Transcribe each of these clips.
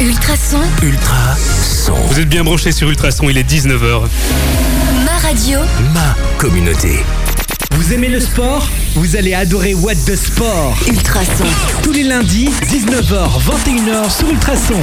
Ultrason, Ultra son. Vous êtes bien branchés sur Ultrason, il est 19h. ma radio, Ma communauté. Vous aimez le sport? Vous allez adorer What the Sport Ultrason. Tous les lundis, 19h, 21h sur Ultrason.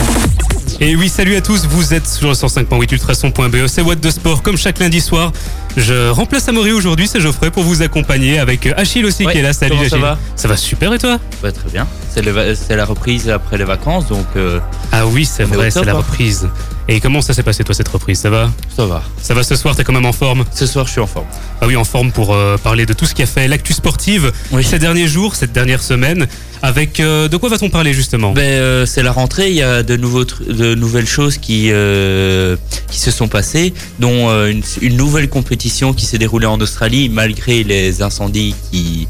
Et oui, salut à tous, vous êtes sur le 105.8 ultrason.be, c'est What de Sport, comme chaque lundi soir. Je remplace Amaury aujourd'hui, c'est Geoffrey pour vous accompagner avec Achille aussi Ouais, qui est là. Salut comment ça Achille. va Ça va super et toi Ouais, très bien. C'est la reprise après les vacances, donc euh, Ah oui, c'est vrai, c'est la hein. reprise. Et comment ça s'est passé toi cette reprise? Ça va? Ça va. Ça va ce soir, t'es quand même en forme? Ce soir, je suis en forme. Ah oui, en forme pour euh, parler de tout ce qui a fait l'actu sportive Oui. ces derniers jours, cette dernière semaine. Avec euh, de quoi va-t-on parler justement? Ben, euh, c'est la rentrée. Il y a de, nouveaux tru- de nouvelles choses qui, qui se sont passées, dont une, une nouvelle compétition qui s'est déroulée en Australie malgré les incendies qui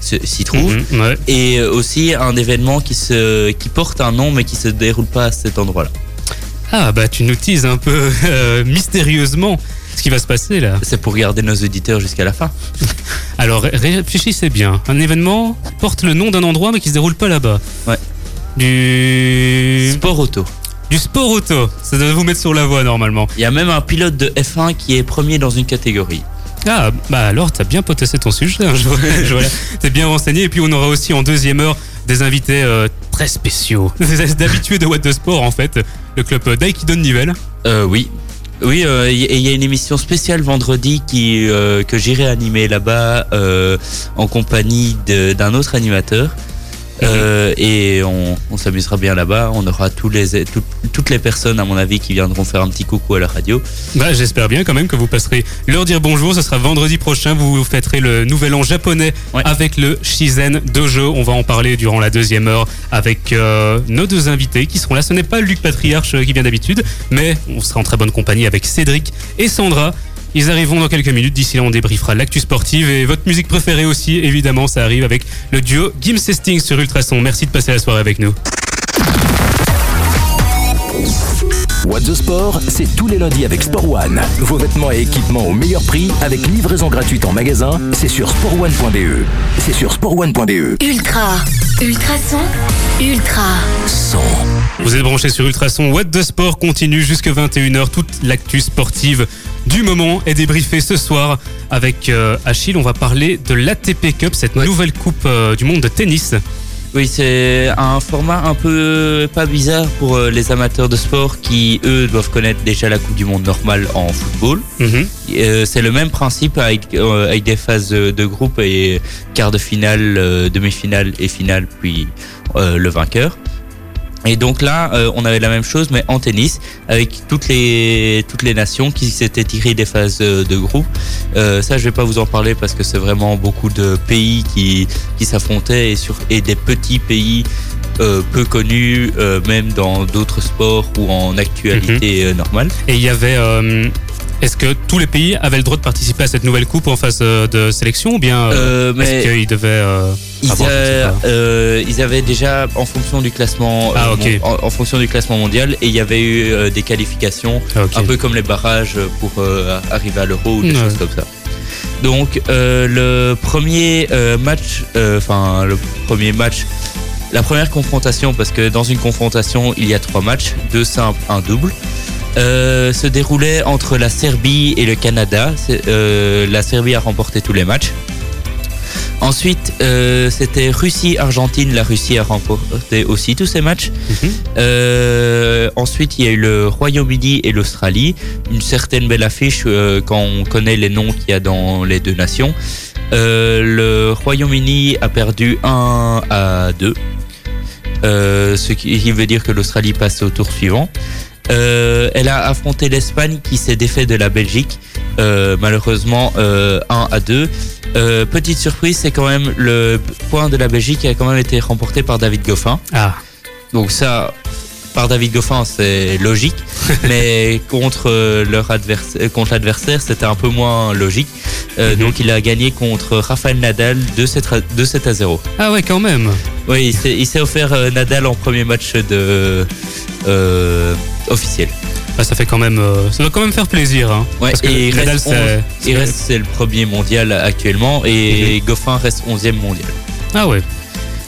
s'y trouvent. Mhm, ouais. Et euh, aussi un événement qui, se, qui porte un nom mais qui se déroule pas à cet endroit-là. Ah bah tu nous teases un peu euh, mystérieusement ce qui va se passer là. C'est pour garder nos auditeurs jusqu'à la fin. Alors ré- réfléchissez bien. Un événement porte le nom d'un endroit mais qui se déroule pas là-bas. Ouais. Du Sport auto. Du sport auto. Ça doit vous mettre sur la voie normalement. Il y a même un pilote de F1 qui est premier dans une catégorie. Ah bah alors t'as bien potassé ton sujet. hein, je vois- je vois là. T'es bien renseigné et puis on aura aussi en deuxième heure des invités euh, très spéciaux, d'habitués de What the Sport en fait, le club d'Aikidon Nivelles. Euh, oui. Oui, euh, et il y a une émission spéciale vendredi qui, euh, que j'irai animer là-bas en compagnie d'un autre animateur. Euh, et on, on s'amusera bien là-bas. On aura tous les, tout- toutes les personnes, à mon avis, qui viendront faire un petit coucou à la radio. Bah, j'espère bien quand même que vous passerez leur dire bonjour. Ce sera vendredi prochain. Vous fêterez le nouvel an japonais Ouais. avec le Shizen Dojo. On va en parler durant la deuxième heure avec euh, nos deux invités qui seront là. Ce n'est pas Luc Patriarche euh, qui vient d'habitude, mais on sera en très bonne compagnie avec Cédric et Sandra. Ils arriveront dans quelques minutes. D'ici là, on débriefera l'actu sportive et votre musique préférée aussi. Évidemment, ça arrive avec le duo Gims Sting sur Ultrason. Merci de passer la soirée avec nous. What the Sport, c'est tous les lundis avec Sport One. Vos vêtements et équipements au meilleur prix avec livraison gratuite en magasin. C'est sur sportone.be. C'est sur sportone.be. Ultra. Ultrason. Ultra. Son. Vous êtes branchés sur Ultrason. What the Sport continue jusque 21h. Toute l'actu sportive du moment est débriefée ce soir avec euh, Achille. On va parler de l'ATP Cup, cette Ouais. nouvelle coupe euh, du monde de tennis. Oui, c'est un format un peu pas bizarre pour euh, les amateurs de sport qui, eux, doivent connaître déjà la Coupe du Monde normale en football. Mhm. Euh, c'est le même principe avec, euh, avec des phases de, de groupe et quart de finale, euh, demi-finale et finale, puis le vainqueur. Et donc là, euh, on avait la même chose, mais en tennis, avec toutes les toutes les nations qui s'étaient tirées des phases euh, de groupe. Euh, ça, je vais pas vous en parler parce que c'est vraiment beaucoup de pays qui qui s'affrontaient et sur et des petits pays euh, peu connus, même dans d'autres sports ou en actualité euh, normale. Et il y avait. Est-ce que tous les pays avaient le droit de participer à cette nouvelle coupe en phase de sélection ou bien euh, Euh, mais est-ce qu'ils devaient. euh, Ils, euh, ils avaient déjà en fonction du classement Ah, euh, mon- en, en fonction du classement mondial et il y avait eu euh, des qualifications Ah, un peu comme les barrages pour arriver à l'euro ou des choses comme ça. Donc le premier match enfin le premier match la première confrontation parce que dans une confrontation il y a trois matchs, deux simples, un double. euh, se déroulait entre la Serbie et le Canada. Euh, la Serbie a remporté tous les matchs. Ensuite, euh, c'était Russie-Argentine. La Russie a remporté aussi tous ces matchs. Mhm. Euh, ensuite, il y a eu le Royaume-Uni et l'Australie. Une certaine belle affiche euh, quand on connaît les noms qu'il y a dans les deux nations. Euh, le Royaume-Uni a perdu 1 à 2. Euh, ce qui veut dire que l'Australie passe au tour suivant. Euh, elle a affronté l'Espagne qui s'est défait de la Belgique, euh, malheureusement euh, 1 à 2. Euh, petite surprise, c'est quand même le point de la Belgique qui a quand même été remporté par David Goffin. Ah, Donc ça, par David Goffin, c'est logique, mais contre euh, leur adversaire, contre l'adversaire, c'était un peu moins logique. Euh, Mhm. Donc il a gagné contre Rafael Nadal 2-7 à, 2-7 à 0. ah ouais, quand même. Oui, il s'est- offert euh, Nadal en premier match de euh, officiel. Ah, ça fait quand même. euh, ça doit quand même faire plaisir. Hein, Ouais, parce que et il Nadal, reste, c'est- 11 il reste c'est le premier mondial actuellement et Goffin reste 11e mondial. Ah ouais.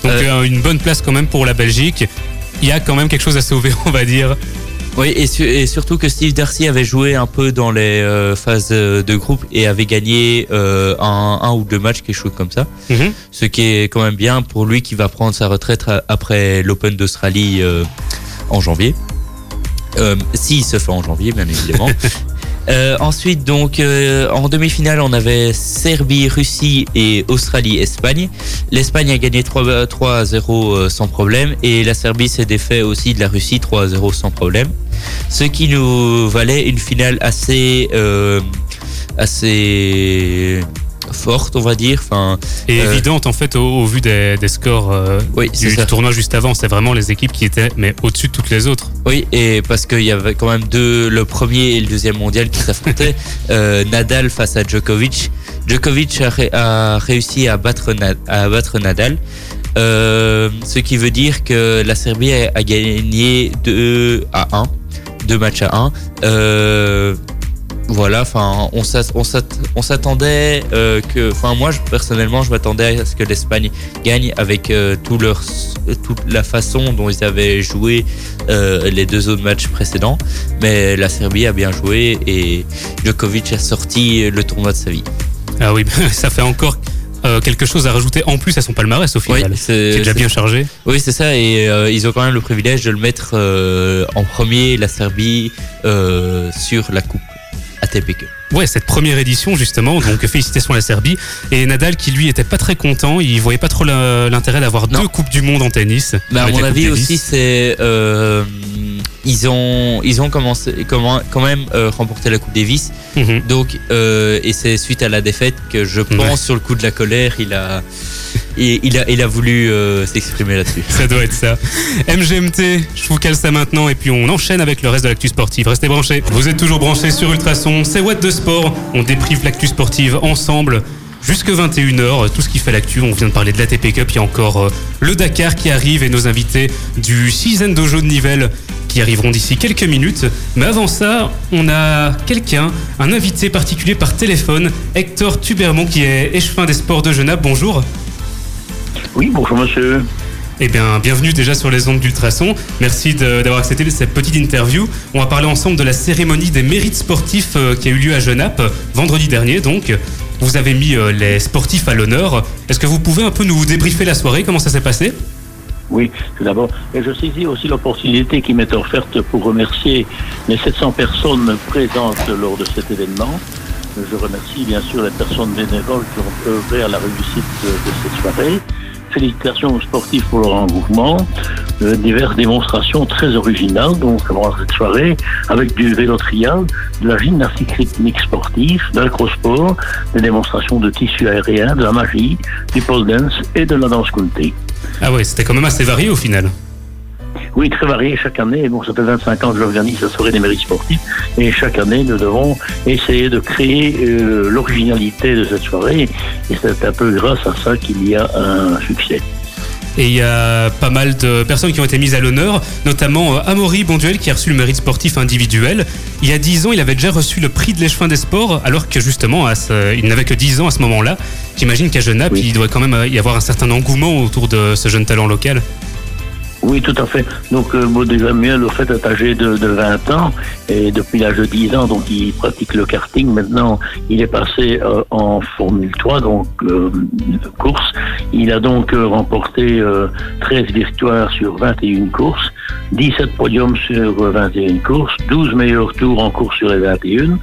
Donc Euh, euh, une bonne place quand même pour la Belgique. Il y a quand même quelque chose à sauver, on va dire. Oui, et, su- et surtout que Steve Darcy avait joué un peu dans les euh, phases euh, de groupe et avait gagné euh, un, un ou deux matchs, quelque chose comme ça. Mhm. Ce qui est quand même bien pour lui qui va prendre sa retraite après l'Open d'Australie euh, en janvier. S'il se fait en janvier, bien évidemment. Euh, ensuite, donc, euh, en demi-finale, on avait Serbie, Russie et Australie, Espagne. L'Espagne a gagné 3, 3 à 0 euh, sans problème et la Serbie s'est défait aussi de la Russie 3 à 0 sans problème. Ce qui nous valait une finale assez, assez forte, on va dire. Enfin, Et Euh, évidente en fait au, au vu des, des scores euh, oui, du tournoi juste avant. C'est vraiment les équipes qui étaient mais au-dessus de toutes les autres. Oui, et parce qu'il y avait quand même deux, le premier et le deuxième mondial qui s'affrontaient. Euh, Nadal face à Djokovic. Djokovic a, ré- a réussi à battre, Na- à battre Nadal. Euh, ce qui veut dire que la Serbie a, a gagné 2 à 1. Deux matchs à 1. Euh, voilà, enfin, on s'att- on s'att- on s'attendait euh, que, enfin, moi, je- personnellement, je m'attendais à ce que l'Espagne gagne avec euh, tout leur, toute la façon dont ils avaient joué euh, les deux autres matchs précédents. Mais la Serbie a bien joué et Djokovic a sorti le tournoi de sa vie. Ah oui, ça fait encore euh, quelque chose à rajouter en plus à son palmarès au final. c'est qui est déjà c'est- bien chargé. Oui, c'est ça. Et euh, ils ont quand même le privilège de le mettre euh, en premier, la Serbie, euh, sur la coupe Ouais, cette première édition justement, donc félicitations à la Serbie. Et Nadal qui lui était pas très content, il voyait pas trop l'intérêt d'avoir deux coupes du monde en tennis. Mais à Avec mon avis aussi, c'est euh, ils ont ils ont commencé comment quand même euh, remporté la Coupe Davis. Mhm. Donc euh, et c'est suite à la défaite que je pense Ouais. sur le coup de la colère, il a il, a voulu euh, s'exprimer là-dessus. Ça doit être ça. MGMT, je vous cale ça maintenant et puis on enchaîne avec le reste de l'actu sportive. Restez branchés. Vous êtes toujours branchés sur Ultrason, c'est What de Sport. On déprive l'actu sportive ensemble. Jusque 21h, tout ce qui fait l'actu, on vient de parler de l'ATP Cup, il y a encore euh, le Dakar qui arrive et nos invités du Season Dojo de Nivelles qui arriveront d'ici quelques minutes. Mais avant ça, on a quelqu'un, un invité particulier par téléphone, Hector Tubermont qui est échevin des sports de Genappe. Bonjour. Oui, bonjour monsieur. Eh bien, bienvenue déjà sur les ondes d'Ultrason. Merci d'avoir accepté cette petite interview. On va parler ensemble de la cérémonie des mérites sportifs euh, qui a eu lieu à Genappe vendredi dernier. Donc, vous avez mis euh, les sportifs à l'honneur. Est-ce que vous pouvez un peu nous débriefer la soirée? Comment ça s'est passé? Oui, tout d'abord. Et je saisis aussi l'opportunité qui m'est offerte pour remercier les 700 personnes présentes lors de cet événement. Je remercie bien sûr les personnes bénévoles qui ont œuvré à la réussite de, cette soirée. Félicitations aux sportifs pour leur engouement. Euh, diverses démonstrations très originales donc pendant cette soirée avec du vélo trial, de la gymnastique rythmique sportive, de l'acrosport, des démonstrations de tissu aérien, de la magie, du pole dance et de la danse country. Ah ouais, c'était quand même assez varié au final. Oui, très varié chaque année. Bon, ça fait 25 ans que j'organise la soirée des mérites sportifs et chaque année, nous devons essayer de créer euh, l'originalité de cette soirée et c'est un peu grâce à ça qu'il y a un succès. Et il y a pas mal de personnes qui ont été mises à l'honneur, notamment euh, Amaury Bonduel qui a reçu le mérite sportif individuel. Il y a 10 ans, il avait déjà reçu le prix de l'échevin des sports, alors que justement, il n'avait que 10 ans à ce moment-là. J'imagine qu'à Genappe, Oui. il doit quand même y avoir un certain engouement autour de ce jeune talent local. Oui, tout à fait. Donc, euh, Samuel, au fait, est âgé de, de 20 ans et depuis l'âge de 10 ans, donc il pratique le karting. Maintenant, il est passé euh, en Formule 3, donc euh, course. Il a donc euh, remporté euh, 13 victoires sur 21 courses, 17 podiums sur euh, 21 courses, 12 meilleurs tours en course sur les 21.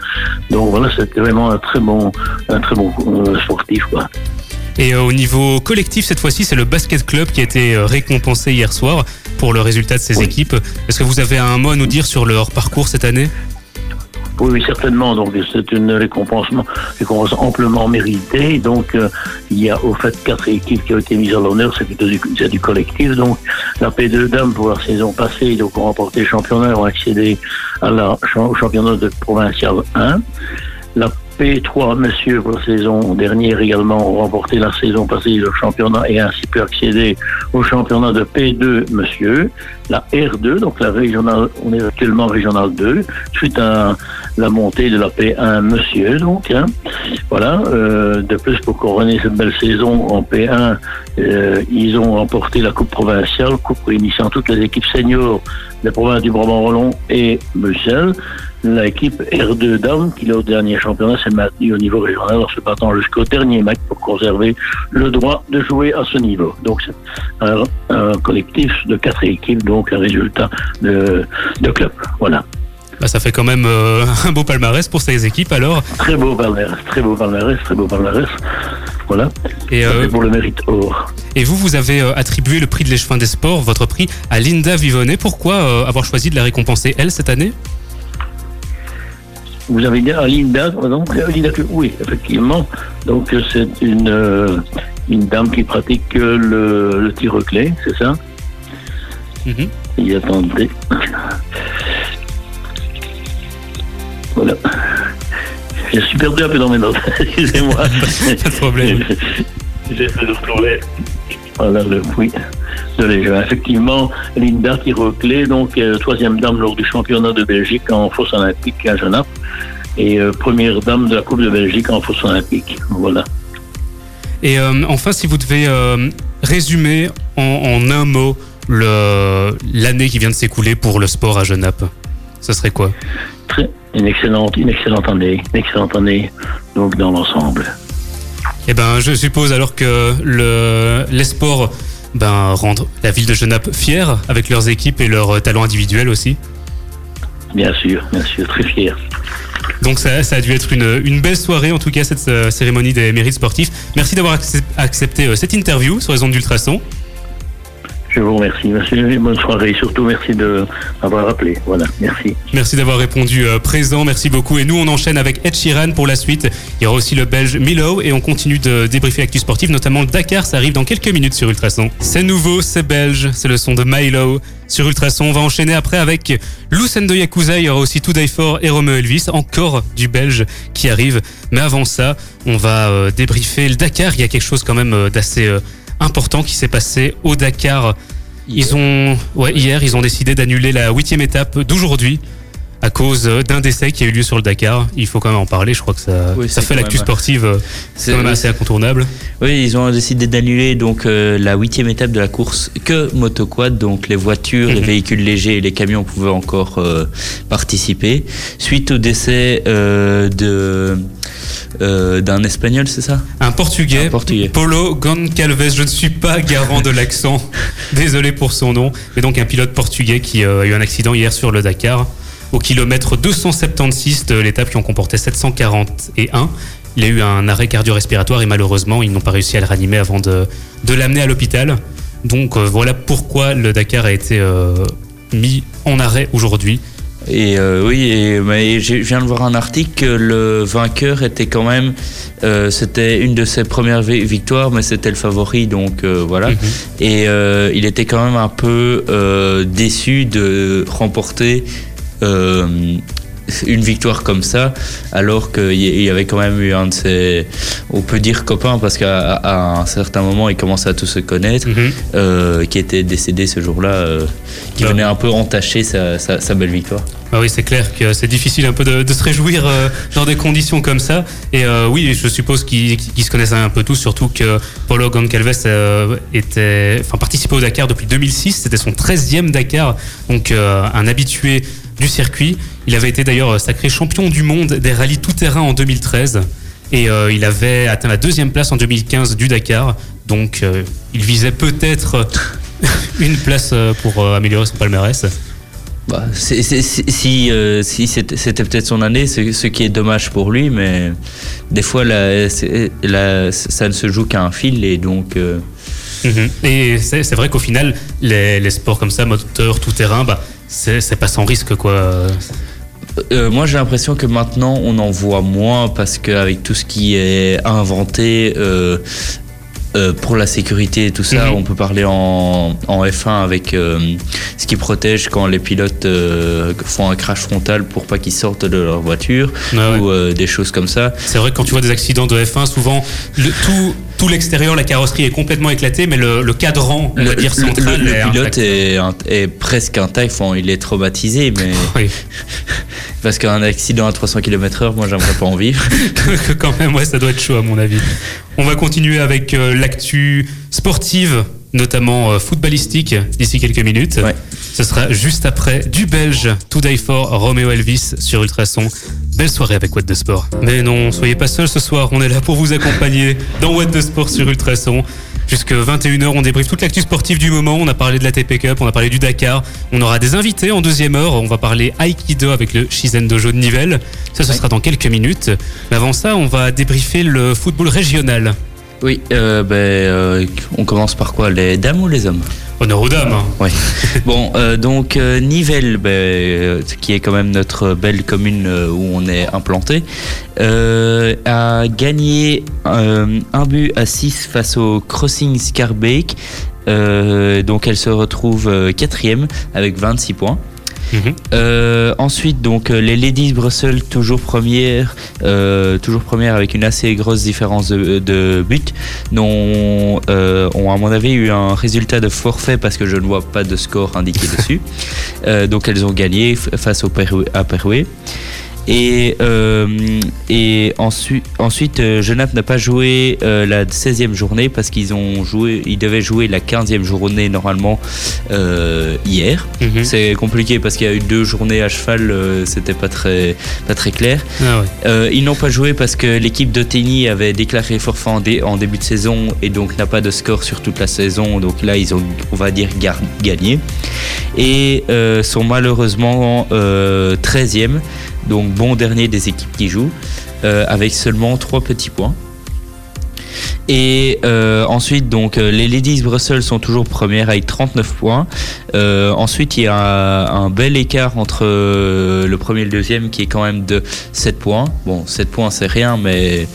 Donc voilà, c'était vraiment un très bon, un très bon euh, sportif, quoi. Et euh, au niveau collectif, cette fois-ci, c'est le basket club qui a été euh, récompensé hier soir pour le résultat de ses Oui. équipes. Est-ce que vous avez un mot à nous dire sur leur parcours cette année? Oui, oui, certainement. Donc, c'est une récompense, récompense amplement méritée. Donc, euh, il y a au fait quatre équipes qui ont été mises à l'honneur. C'est plutôt du, collectif. Donc, la P2 Dames pour la saison passée, donc ont remporté le championnat, ont accédé à la, au championnat de provincial 1. La P3 messieurs pour la saison dernière également ont remporté la saison passée le championnat et ainsi pu accéder au championnat de P2 monsieur. La R2, donc la régionale, on est actuellement régionale 2, suite à la montée de la P1 Monsieur. Donc, hein. voilà. Euh, de plus, pour couronner cette belle saison en P1, euh, ils ont remporté la Coupe provinciale, coupe réunissant toutes les équipes seniors des provinces du Brabant-Wallon et Bruxelles. L'équipe R2 Dames, qui est au dernier championnat, s'est maintenue au niveau régional en se battant jusqu'au dernier match pour conserver le droit de jouer à ce niveau. Donc c'est un, collectif de quatre équipes, donc un résultat de club. Voilà. Bah, ça fait quand même euh, un beau palmarès pour ces équipes alors. Très beau palmarès, très beau palmarès, très beau palmarès. Voilà. Et, Ça euh, fait pour le mérite or. et vous, vous avez euh, attribué le prix de l'échevin des sports, votre prix, à Linda Vivonnet. Pourquoi avoir choisi de la récompenser, elle, cette année? Vous avez dit à Linda, donc, Linda, oui, effectivement. Donc c'est une, une dame qui pratique le, le tir au clé, c'est ça? Mhm. Et attendez. Je suis perdu un peu dans mes notes, excusez-moi. Pas de problème. J'essaie de retrouver. Voilà le oui. De l'échevin. Effectivement, Linda Tiroclé, donc euh, troisième dame lors du championnat de Belgique en fosse olympique à Genappe et euh, première dame de la Coupe de Belgique en fosse olympique. Voilà. Et euh, enfin, si vous devez résumer en, en un mot l'année qui vient de s'écouler pour le sport à Genappe, ce serait quoi? Une excellente, une excellente année, une excellente année, donc dans l'ensemble. Eh ben, je suppose alors que le, les sports ben, rendent la ville de Genappe fière avec leurs équipes et leurs talents individuels aussi. Bien sûr, bien sûr, très fier. Donc ça, ça a dû être une, une belle soirée, en tout cas, cette euh, cérémonie des mérites sportifs. Merci d'avoir accep- accepté euh, cette interview sur les ondes d'Ultrason. Je vous remercie. Merci, bonne soirée. Surtout, merci de m'avoir appelé. Voilà, merci. Merci d'avoir répondu euh, présent, merci beaucoup. Et nous, on enchaîne avec Ed Sheeran pour la suite. Il y aura aussi le Belge Milo et on continue de débriefer l'actu sportive, notamment le Dakar. Ça arrive dans quelques minutes sur Ultrason. C'est nouveau, c'est belge, c'est le son de Milo sur Ultrason. On va enchaîner après avec Lucen de Yakuza. Il y aura aussi Today For et Romeo Elvis, encore du belge qui arrive. Mais avant ça, on va euh, débriefer le Dakar. Il y a quelque chose quand même euh, d'assez important qui s'est passé au Dakar. Ils ont, ouais, hier, ils ont décidé d'annuler la huitième étape d'aujourd'hui à cause euh, d'un décès qui a eu lieu sur le Dakar. Il faut quand même en parler. Je crois que ça, Oui, ça fait l'actu sportive. euh, C'est quand même assez incontournable. Oui, ils ont décidé d'annuler donc euh, la huitième étape de la course que motoquad, donc les voitures, les Mhm. véhicules légers et les camions pouvaient encore euh, participer. Suite au décès euh, de d'un espagnol, c'est ça? Un Portugais, Un Portugais. Paulo Goncalves. Je ne suis pas garant de l'accent. Désolé pour son nom. Mais donc un pilote portugais qui a eu un accident hier sur le Dakar. Au kilomètre 276 de l'étape qui en comportait 741. Il a eu un arrêt cardio-respiratoire et malheureusement, ils n'ont pas réussi à le ranimer avant de, de l'amener à l'hôpital. Donc euh, voilà pourquoi le Dakar a été euh, mis en arrêt aujourd'hui. Et euh, oui, et, mais je viens de voir un article que le vainqueur était quand même, euh, c'était une de ses premières vi- victoires, mais c'était le favori, donc euh, voilà. Mhm. Et il était quand même un peu déçu de remporter une victoire comme ça, alors qu'il y il avait quand même eu un de ses, on peut dire copains, parce qu'à à un certain moment, ils commençaient à tous se connaître, Mhm. euh, qui était décédé ce jour-là, euh, qui Ah. venait un peu entacher sa, sa- sa belle victoire. Ah oui, c'est clair que c'est difficile un peu de, de se réjouir euh, dans des conditions comme ça. Et euh, oui, je suppose qu'ils se connaissent un peu tous, surtout que Paulo Goncalves euh, était, enfin, participait au Dakar depuis 2006. C'était son 13e Dakar, donc euh, un habitué du circuit. Il avait été d'ailleurs sacré champion du monde des rallyes tout-terrain en 2013. Et euh, il avait atteint la deuxième place en 2015 du Dakar. Donc euh, il visait peut-être une place euh, pour euh, améliorer son palmarès. Bah, si euh, si c'était peut-être son année, ce qui est dommage pour lui, mais des fois ça ne se joue qu'à un fil et donc euh, Mhm. Et c'est c'est vrai qu'au final, les, les sports comme ça, moteur, tout terrain, bah, c'est pas sans risque quoi. euh, moi j'ai l'impression que maintenant on en voit moins parce qu'avec tout ce qui est inventé. euh, euh, pour la sécurité et tout ça, Mhm. on peut parler en, en F1 avec ce qui protège quand les pilotes font un crash frontal pour pas qu'ils sortent de leur voiture Ah ouais. ou des choses comme ça. C'est vrai que quand tu vois des accidents de F1, souvent le, tout, tout l'extérieur, la carrosserie est complètement éclatée, mais le, le cadran, on va dire le- central, le, le est pilote est, presque intact, enfin, il est traumatisé, mais Oui. parce qu'un accident à 300 km/h, moi j'aimerais pas en vivre. Quand même, ouais, ça doit être chaud à mon avis. On va continuer avec euh, l'actu sportive, notamment euh, footballistique, d'ici quelques minutes. Ouais. Ce sera juste après du Belge Today for Romeo Elvis sur Ultrason. Belle soirée avec What the Sport. Mais non, soyez pas seuls ce soir, on est là pour vous accompagner dans What the Sport sur Ultrason. Jusque 21h, on débriefe toute l'actu sportive du moment. On a parlé de la TP Cup, on a parlé du Dakar. On aura des invités en deuxième heure. On va parler Aikido avec le Shizen Dojo de Nivelles. Ça, ce sera dans quelques minutes. Mais avant ça, on va débriefer le football régional. Oui, euh, ben, euh, on commence par quoi Les dames ou les hommes? Honneur aux dames. hein. Oui. bon, euh, donc Nivelles, ben, qui est quand même notre belle commune où on est implanté, a gagné un but à 6 face au Crossing Scarbeck. Donc elle se retrouve quatrième avec 26 points. Mhm. Euh, ensuite, donc euh, les Ladies Brussels toujours première, euh, toujours première avec une assez grosse différence de, de but, dont euh, ont à mon avis eu un résultat de forfait parce que je ne vois pas de score indiqué dessus. Donc elles ont gagné face au à Perouet. Et, euh, et ensuite, ensuite Genappe n'a pas joué euh, la 16e journée parce qu'ils ont joué, ils devaient jouer la 15e journée normalement euh, hier. Mhm. C'est compliqué parce qu'il y a eu deux journées à cheval, c'était pas très, pas très clair. Ah ouais. Ils n'ont pas joué parce que l'équipe d'Oteni avait déclaré forfait en, dé- en début de saison et donc n'a pas de score sur toute la saison. Donc là, ils ont, on va dire, gagné. Et sont malheureusement euh, 13e, donc bon dernier des équipes qui jouent, euh, avec seulement 3 petits points. Et euh, ensuite, donc, euh, les Ladies Brussels sont toujours premières avec 39 points. Ensuite, il y a un bel écart entre le premier et le deuxième qui est quand même de 7 points. Bon, 7 points, c'est rien, mais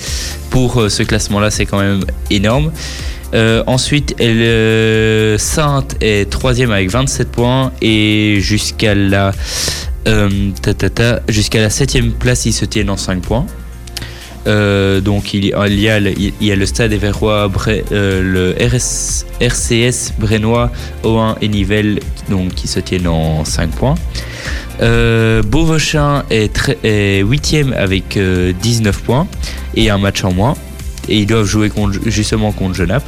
pour ce classement-là, c'est quand même énorme. Ensuite, elle, Sainte est troisième avec 27 points et jusqu'à la euh, jusqu'à la septième place, ils se tiennent en 5 points. Euh, donc il y, a, le- Stade Éverrois, Bre- euh, le RCS Brennois, O1 et Nivelles donc, qui se tiennent en 5 points. Euh, est, est 8ème avec euh, 19 points et un match en moins. Et ils doivent jouer justement contre Genappe.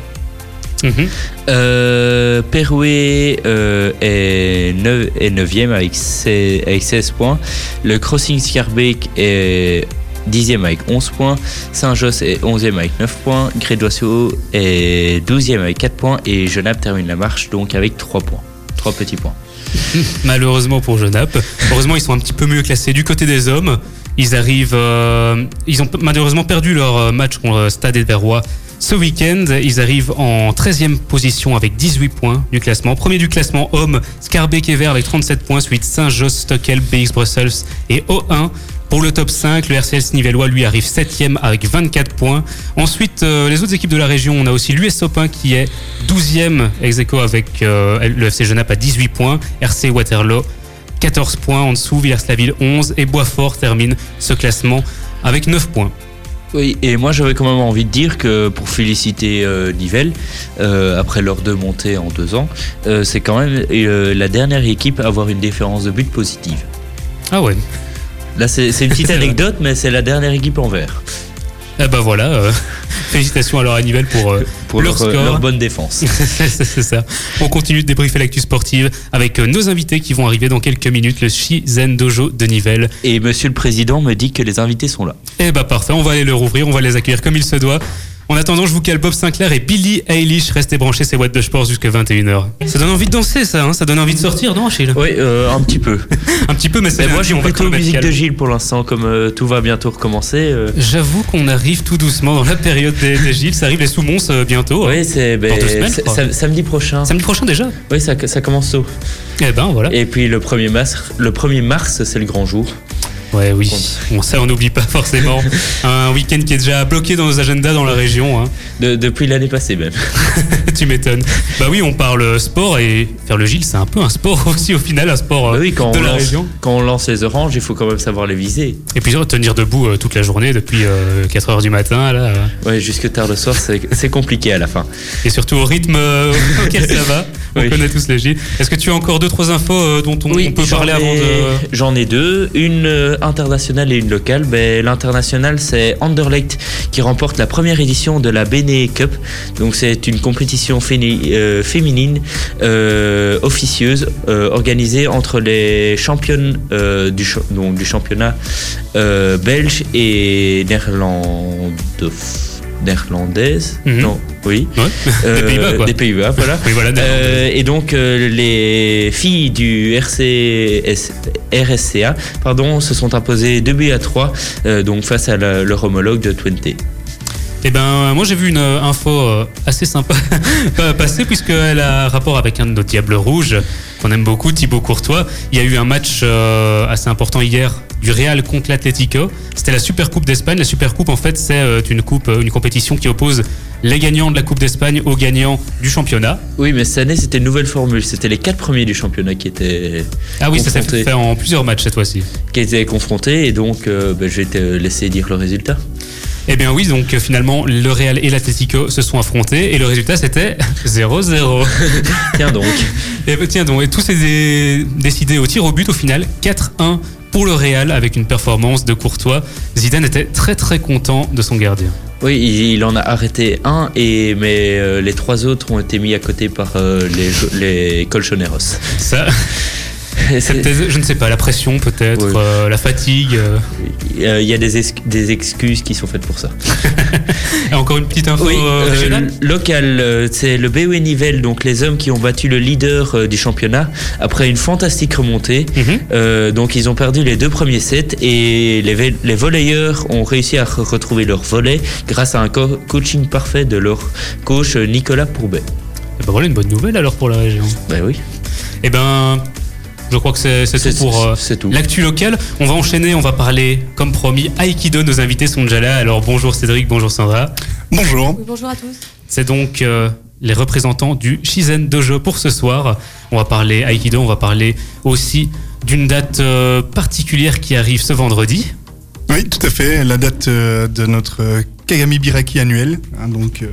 Euh, Perouet euh, est, 9, est 9e avec, 16, avec 16 points. Le Crossing Scarbeck est 10e avec 11 points. Saint-Josse est 11e avec 9 points. Grédoisseau est 12e avec 4 points. Et Genappe termine la marche donc avec 3 points. 3 petits points. Malheureusement pour Genappe. Heureusement, ils sont un petit peu mieux classés du côté des hommes. Ils arrivent. euh, ils ont malheureusement perdu leur match contre le Stade Verrois ce week-end. Ils arrivent en 13e position avec 18 points du classement. Premier du classement homme, Scarbeck et Vert avec 37 points. Suite Saint-Josse, Stockel, BX Brussels et O1. Pour le top 5, le RCS Nivellois lui arrive 7e avec 24 points. Ensuite, euh, les autres équipes de la région, on a aussi l'US Sopin qui est 12e ex aequo avec euh, le FC Genappe à 18 points, RC Waterloo 14 points en dessous, Villers-la-Ville 11 et Boisfort termine ce classement avec 9 points. Oui, et moi j'avais quand même envie de dire que pour féliciter euh, Nivelles, euh, après leurs deux montées en deux ans, euh, c'est quand même la dernière équipe à avoir une différence de but positive. Ah ouais. Là c'est une petite anecdote, mais c'est la dernière équipe en vert. Eh ben voilà, euh, félicitations alors à Nivelles pour, euh, Pour leur leur, score. leur bonne défense. c'est ça. On continue de débriefer l'actu sportive avec euh, nos invités qui vont arriver dans quelques minutes, le Shizen Dojo de Nivelles. Et monsieur le président me dit que les invités sont là. Eh bah parfait, on va aller leur ouvrir, on va les accueillir comme il se doit. En attendant, je vous cale Bob Sinclair et Billy Eilish. Restez branchés, c'est What de Sport jusqu'à 21h. Ça donne envie de danser, ça, hein ça donne envie de sortir, non, Achille? Oui, euh, un petit peu. Un petit peu, mais c'est moi j'ai plutôt musique de. Gilles pour l'instant, comme euh, tout va bientôt recommencer. euh. J'avoue qu'on arrive tout doucement dans la période des, des Gilles. Ça arrive les sous-mons bientôt. Oui, c'est ben, sam- samedi prochain. Samedi prochain déjà? Oui, ça, ça commence tôt. Eh ben voilà. Et puis le 1er mars, le 1er mars c'est le grand jour. Ouais, oui. Bon, ça, on n'oublie pas forcément. Un week-end qui est déjà bloqué dans nos agendas dans la région. hein. De- depuis l'année passée même. tu m'étonnes. Bah oui, on parle sport et faire le Gilles, c'est un peu un sport aussi au final, un sport Bah euh, oui, quand de on, la lance, région. quand on lance les oranges, il faut quand même savoir les viser. Et puis tenir debout euh, toute la journée depuis 4 heures du matin, là. euh, Ouais, jusque tard le soir, c'est compliqué à la fin. et surtout au rythme euh, auquel ça va. On Oui. connaît tous les Gilles. Est-ce que tu as encore deux, trois infos euh, dont on, on peut parler ai- avant de. J'en ai deux, une euh, internationale et une locale. Ben, L'internationale, c'est Anderlecht qui remporte la première édition de la Bene Cup. Donc c'est une compétition féni- euh, féminine euh, officieuse euh, organisée entre les championnes du, donc, du championnat belge et néerlandaise. Mhm. Non, oui. Ouais. Euh, Des Pays-Bas, quoi. Des Pays-Bas, voilà. Oui, voilà. Euh, et donc euh, les filles du RCS, RSCA pardon, se sont imposées 2 buts à 3 euh, donc face à la- leur homologue de Twente. Eh ben, moi j'ai vu une euh, info euh, assez sympa pa- passer puisqu'elle a rapport avec un de nos diables rouges qu'on aime beaucoup, Thibaut Courtois. Il y a eu un match euh, assez important hier du Real contre l'Atlético. C'était la Super Coupe d'Espagne. La Super Coupe, en fait, c'est euh, une coupe, euh, une compétition qui oppose les gagnants de la Coupe d'Espagne aux gagnants du championnat. Oui, mais cette année c'était une nouvelle formule. C'était les quatre premiers du championnat qui étaient, Ah oui, ça s'est fait en plusieurs matchs cette fois-ci. qui étaient confrontés et donc euh, ben, je vais te laisser dire le résultat. Eh bien oui, donc euh, finalement, le Real et l'Atlético se sont affrontés et le résultat c'était 0-0. Tiens donc. Et bah, tiens donc, et tout s'est dé- décidé au tir au but au final, 4-1 pour le Real avec une performance de Courtois. Zidane était très très content de son gardien. Oui, il, il en a arrêté un et mais euh, les trois autres ont été mis à côté par euh, les, les colchoneros. Ça, je ne sais pas, la pression peut-être, Oui. euh, la fatigue. euh. Euh, Il y a des, ex- des excuses qui sont faites pour ça. Et encore une petite info Oui, euh, régionale local, euh, c'est le BW Nivelles, donc les hommes qui ont battu le leader du championnat après une fantastique remontée. Mhm. Donc ils ont perdu les deux premiers sets et les, les volleyeurs ont réussi à re- retrouver leur volet grâce à un co- coaching parfait de leur coach Nicolas Pourbet. Eh ben voilà une bonne nouvelle alors pour la région. Ben oui, Eh ben, je crois que c'est, tout pour euh, l'actu locale. On va enchaîner, on va parler, comme promis, Aikido. Nos invités sont déjà là. Alors bonjour Cédric, bonjour Sandra. Bonjour. Oui, bonjour à tous. C'est donc euh, les représentants du Shizen Dojo pour ce soir. On va parler Aikido, on va parler aussi d'une date euh, particulière qui arrive ce vendredi. Oui, tout à fait. La date euh, de notre Kagami Biraki annuel. hein, donc, euh,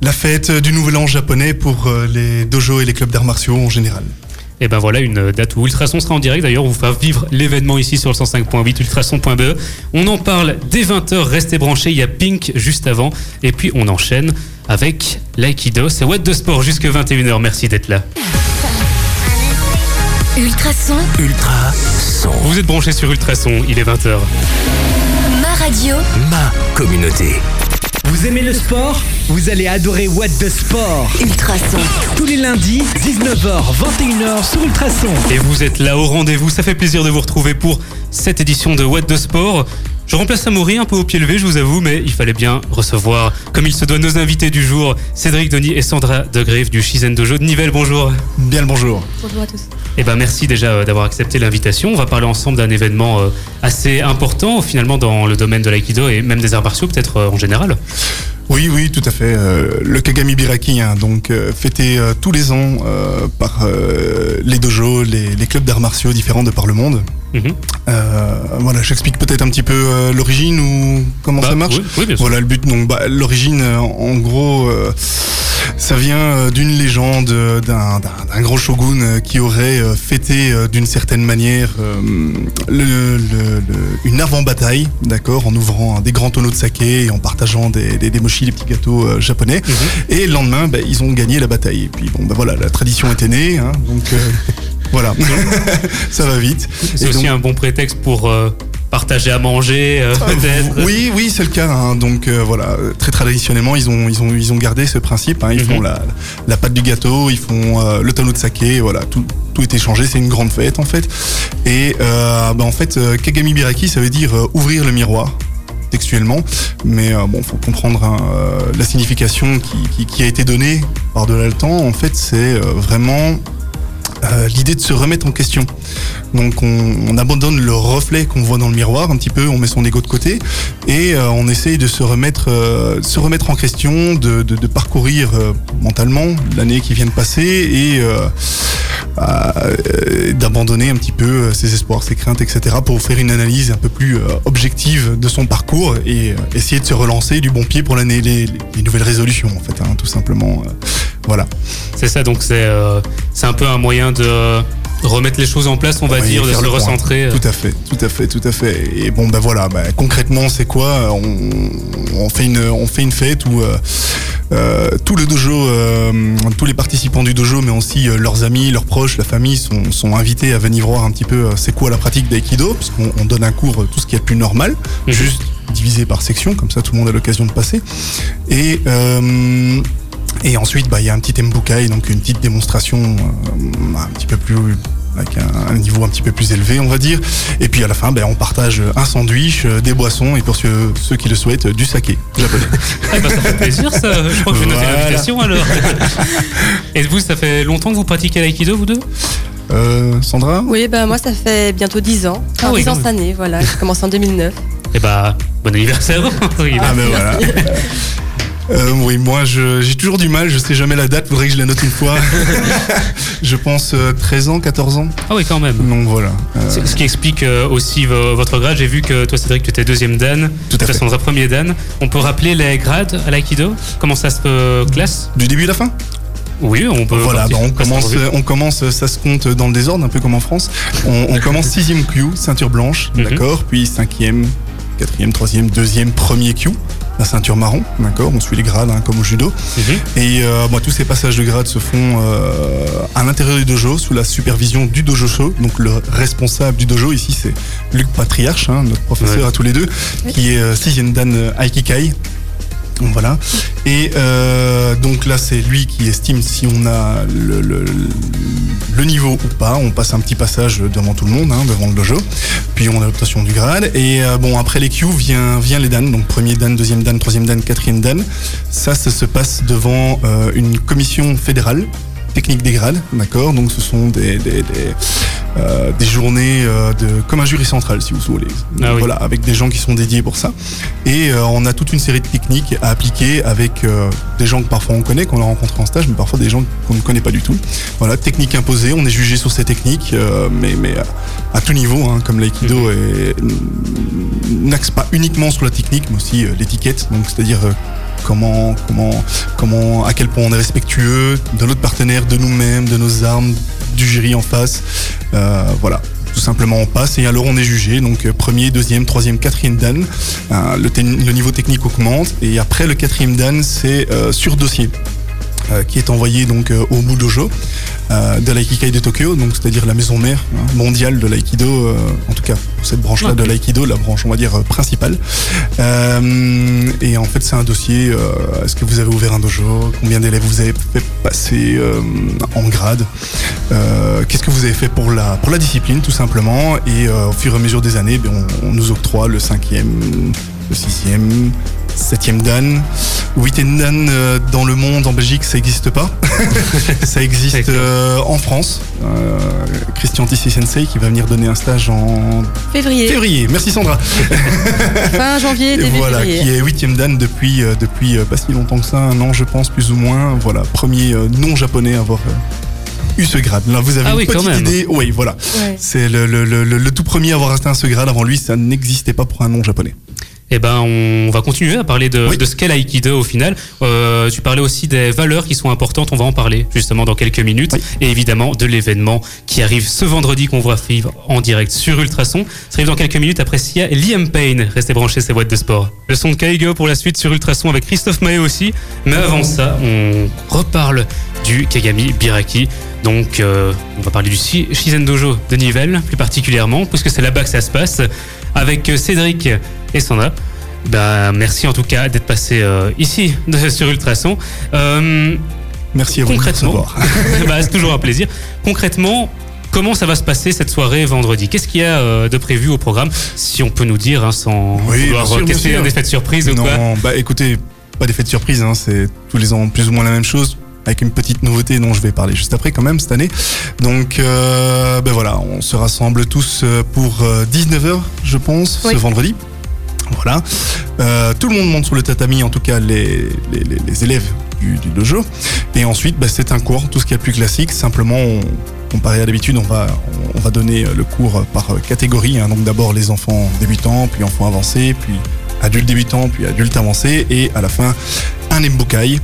la fête du Nouvel An japonais pour les dojos et les clubs d'arts martiaux en général. Et ben voilà une date où Ultrason sera en direct. D'ailleurs, on vous fera vivre l'événement ici sur le 105.8 ultrason.be. On en parle dès 20h. Restez branchés. Il y a Pink juste avant. Et puis on enchaîne avec l'Aikido. C'est What de Sport jusque 21h. Merci d'être là. Ultrason, Ultra son. Vous êtes branchés sur Ultrason. Il est 20h. ma radio, Ma communauté. Vous aimez le sport? Vous allez adorer What the Sport. Ultrason. Tous les lundis, 19h, 21h sur Ultrason. Et vous êtes là au rendez-vous. Ça fait plaisir de vous retrouver pour cette édition de What de Sport. Je remplace Amaury un peu au pied levé, je vous avoue, mais il fallait bien recevoir, comme il se doit, nos invités du jour, Cédric Denis et Sandra Degrave du Shizen Dojo de Nivelles. Bonjour. Bien le bonjour. Bonjour à tous. Eh ben merci déjà euh, d'avoir accepté l'invitation. On va parler ensemble d'un événement euh, assez important finalement dans le domaine de l'aïkido et même des arts martiaux peut-être euh, en général. Oui, oui, tout à fait. Le Kagami Biraki, hein, donc fêté tous les ans par les dojos, les clubs d'arts martiaux différents de par le monde. Mhm. Euh, voilà, j'explique peut-être un petit peu euh, l'origine ou comment Bah, ça marche. oui, oui, bien sûr. Voilà le but. Donc bah, l'origine, euh, en gros, euh, ça vient d'une légende d'un gros shogun qui aurait fêté d'une certaine manière le- le- le- une avant-bataille, d'accord, en ouvrant des grands tonneaux de saké et en partageant des, des, des mochis, des petits gâteaux japonais. Mhm. Et le lendemain, bah, ils ont gagné la bataille. Et puis bon, bah voilà, la tradition était née, hein, donc voilà, ça va vite. C'est aussi donc- un bon prétexte pour euh, partager à manger euh, euh, peut-être. Oui, oui, c'est le cas. hein. Donc euh, voilà, très traditionnellement, ils ont, ils ont, ils ont gardé ce principe. hein. Ils Mhm. font la, la pâte du gâteau, ils font le tonneau de saké. Voilà, tout, tout est échangé. C'est une grande fête en fait. Et bah, en fait, Kagami Biraki, ça veut dire ouvrir le miroir textuellement, mais euh, bon, faut comprendre hein, euh, la signification qui, qui, qui a été donnée par delà le temps. En fait, c'est euh, vraiment euh, l'idée de se remettre en question. Donc on, on abandonne le reflet qu'on voit dans le miroir un petit peu, on met son ego de côté et euh, on essaye de se remettre, euh, se remettre en question, de, de, de parcourir euh, mentalement l'année qui vient de passer et euh, d'abandonner un petit peu ses espoirs, ses craintes, etc. pour faire une analyse un peu plus objective de son parcours et essayer de se relancer du bon pied pour l'année, les, les nouvelles résolutions en fait, hein, tout simplement. Euh, voilà. C'est ça, donc c'est euh, c'est un peu un moyen de remettre les choses en place, on va Oui, dire, de se le recentrer. euh. Tout à fait, tout à fait, tout à fait. Et bon, ben voilà, ben, concrètement, c'est quoi on, on fait une, on fait une fête où euh, euh, tout le dojo, euh, tous les participants du dojo, mais aussi euh, leurs amis, leurs proches, la famille, sont, sont invités à venir voir un petit peu euh, c'est quoi la pratique d'aïkido, puisqu'on on donne un cours euh, tout ce qui est plus normal, Mhm. juste divisé par section, comme ça tout le monde a l'occasion de passer. Et euh, et ensuite, bah, il y a un petit embukai, donc une petite démonstration euh, un petit peu plus avec un, un niveau un petit peu plus élevé, on va dire. Et puis à la fin, ben, on partage un sandwich, euh, des boissons et pour ceux, ceux qui le souhaitent, du saké japonais. Ah bah, ça fait plaisir ça, je crois que je vais noter l'invitation alors. Et vous, ça fait longtemps que vous pratiquez l'aïkido, vous deux? Euh, Sandra? Oui, bah moi ça fait bientôt 10 ans. Ah Enfin, oui, 10 ans quand cette année, voilà. J'ai commencé en 2009. Eh bah, bon anniversaire. Ah ben voilà. Euh, oui, moi je- j'ai toujours du mal, je sais jamais la date, faudrait que je la note une fois. je pense euh, 13 ans, 14 ans. Ah oui, quand même. Donc voilà. Euh, C'est- Ce qui explique euh, aussi vo- votre grade. J'ai vu que toi, Cédric, tu étais deuxième Dan. Tout à fait. Sandra, premier Dan. On peut rappeler les grades à l'aïkido? Comment ça se euh, classe? Du début à la fin? Oui, on peut. Voilà, bah, on commence, revue. on commence, ça se compte dans le désordre, un peu comme en France. On, on commence sixième Q, ceinture blanche, Mhm. d'accord, puis cinquième, quatrième, troisième, deuxième, premier Q, la ceinture marron, d'accord. On suit les grades hein, comme au judo. Mhm. Et euh, moi, tous ces passages de grades se font euh, à l'intérieur du dojo, sous la supervision du dojo show. Donc le responsable du dojo ici, c'est Luc Patriarche, hein, notre professeur Ouais. à tous les deux, qui est euh, sixième dan euh, Aikikai. Voilà. Et euh, donc là, c'est lui qui estime si on a le, niveau ou pas. On passe un petit passage devant tout le monde, hein, devant le dojo. Puis on a l'obtention du grade. Et euh, bon, après les Q vient, vient les dan. Donc premier dan, deuxième dan, troisième dan, quatrième dan. Ça, ça se passe devant euh, une commission fédérale technique des grades, d'accord? Donc ce sont des, euh, des journées euh, de, comme un jury central, si vous voulez. Ah oui. Voilà, avec des gens qui sont dédiés pour ça. Et euh, on a toute une série de techniques à appliquer avec des gens que parfois on connaît, qu'on a rencontrés en stage, mais parfois des gens qu'on ne connaît pas du tout. Voilà, technique imposée, on est jugé sur ces techniques, mais, mais à, à tout niveau, hein, comme l'aïkido est- n'axe pas uniquement sur la technique, mais aussi l'étiquette, donc c'est-à-dire comment, comment, comment, à quel point on est respectueux de notre partenaire, de nous-mêmes, de nos armes, du jury en face. Euh, voilà. Tout simplement, on passe et alors on est jugé. Donc euh, premier, deuxième, troisième, quatrième dan. Euh, le, niveau technique augmente et après le quatrième dan, c'est sur dossier. Euh, qui est envoyé donc euh, au Budojo euh, de l'Aikikai de Tokyo, donc c'est-à-dire la maison mère hein, mondiale de l'aïkido, euh, en tout cas pour cette branche-là de l'aïkido, la branche on va dire principale. Et en fait c'est un dossier. Est-ce que vous avez ouvert un dojo? Combien d'élèves vous avez fait passer en grade? Qu'est-ce que vous avez fait pour la pour la discipline tout simplement? Et au fur et à mesure des années, on, on nous octroie le cinquième, le sixième, septième dan, huitième dan euh, dans le monde en Belgique ça n'existe pas. ça existe euh, en France. Euh, Christian Tissi Sensei qui va venir donner un stage en Février, février. Merci Sandra. fin janvier, début voilà, février. qui est huitième dan depuis euh, depuis euh, pas si longtemps que ça, un an je pense plus ou moins. Voilà, premier euh, non japonais à avoir euh, eu ce grade. Là vous avez Ah une oui, quand petite même. idée. Oui, voilà. Ouais. C'est le, le, le, le- le tout premier à avoir atteint ce grade. Avant lui, ça n'existait pas pour un non japonais. Eh ben, on va continuer à parler de, Oui. de ce qu'est l'aïkido au final. Euh, tu parlais aussi des valeurs qui sont importantes. On va en parler justement dans quelques minutes. Oui. Et évidemment de l'événement qui arrive ce vendredi qu'on va vivre en direct sur Ultrason. Ça arrive dans quelques minutes après Sia et Liam Payne. Restez branchés, c'est boîtes de sport. Le son de Kaigo pour la suite sur Ultrason avec Christophe Maé aussi. Mais avant ça, on reparle du Kagami Biraki. Donc, euh, on va parler du Shi- Shizen Dojo de Nivelles, plus particulièrement, puisque c'est là-bas que ça se passe, avec euh, Cédric et Sandra. Bah, merci en tout cas d'être passé euh, ici sur Ultrason. Euh, Merci à vous concrètement, bah, c'est toujours un plaisir. Concrètement, comment ça va se passer cette soirée vendredi? Qu'est-ce qu'il y a euh, de prévu au programme? Si on peut nous dire, hein, sans Oui, vouloir sûr, un effet de surprise ou quoi. Non, bah écoutez, pas d'effet de surprise, hein, c'est tous les ans plus ou moins la même chose. Avec une petite nouveauté dont je vais parler juste après quand même cette année. Donc euh, ben voilà, on se rassemble tous euh, pour 19h je pense Oui. ce vendredi. Voilà. Euh, tout le monde monte sur le tatami, en tout cas les, les, élèves du, du dojo. Et ensuite, bah, c'est un cours, tout ce qui est plus classique. Simplement, on, comparé à d'habitude, on va, on, on va donner euh, le cours par euh, catégorie. hein. Donc d'abord les enfants débutants, puis enfants avancés, puis adultes débutants, puis adultes avancés. Et à la fin, un embukai.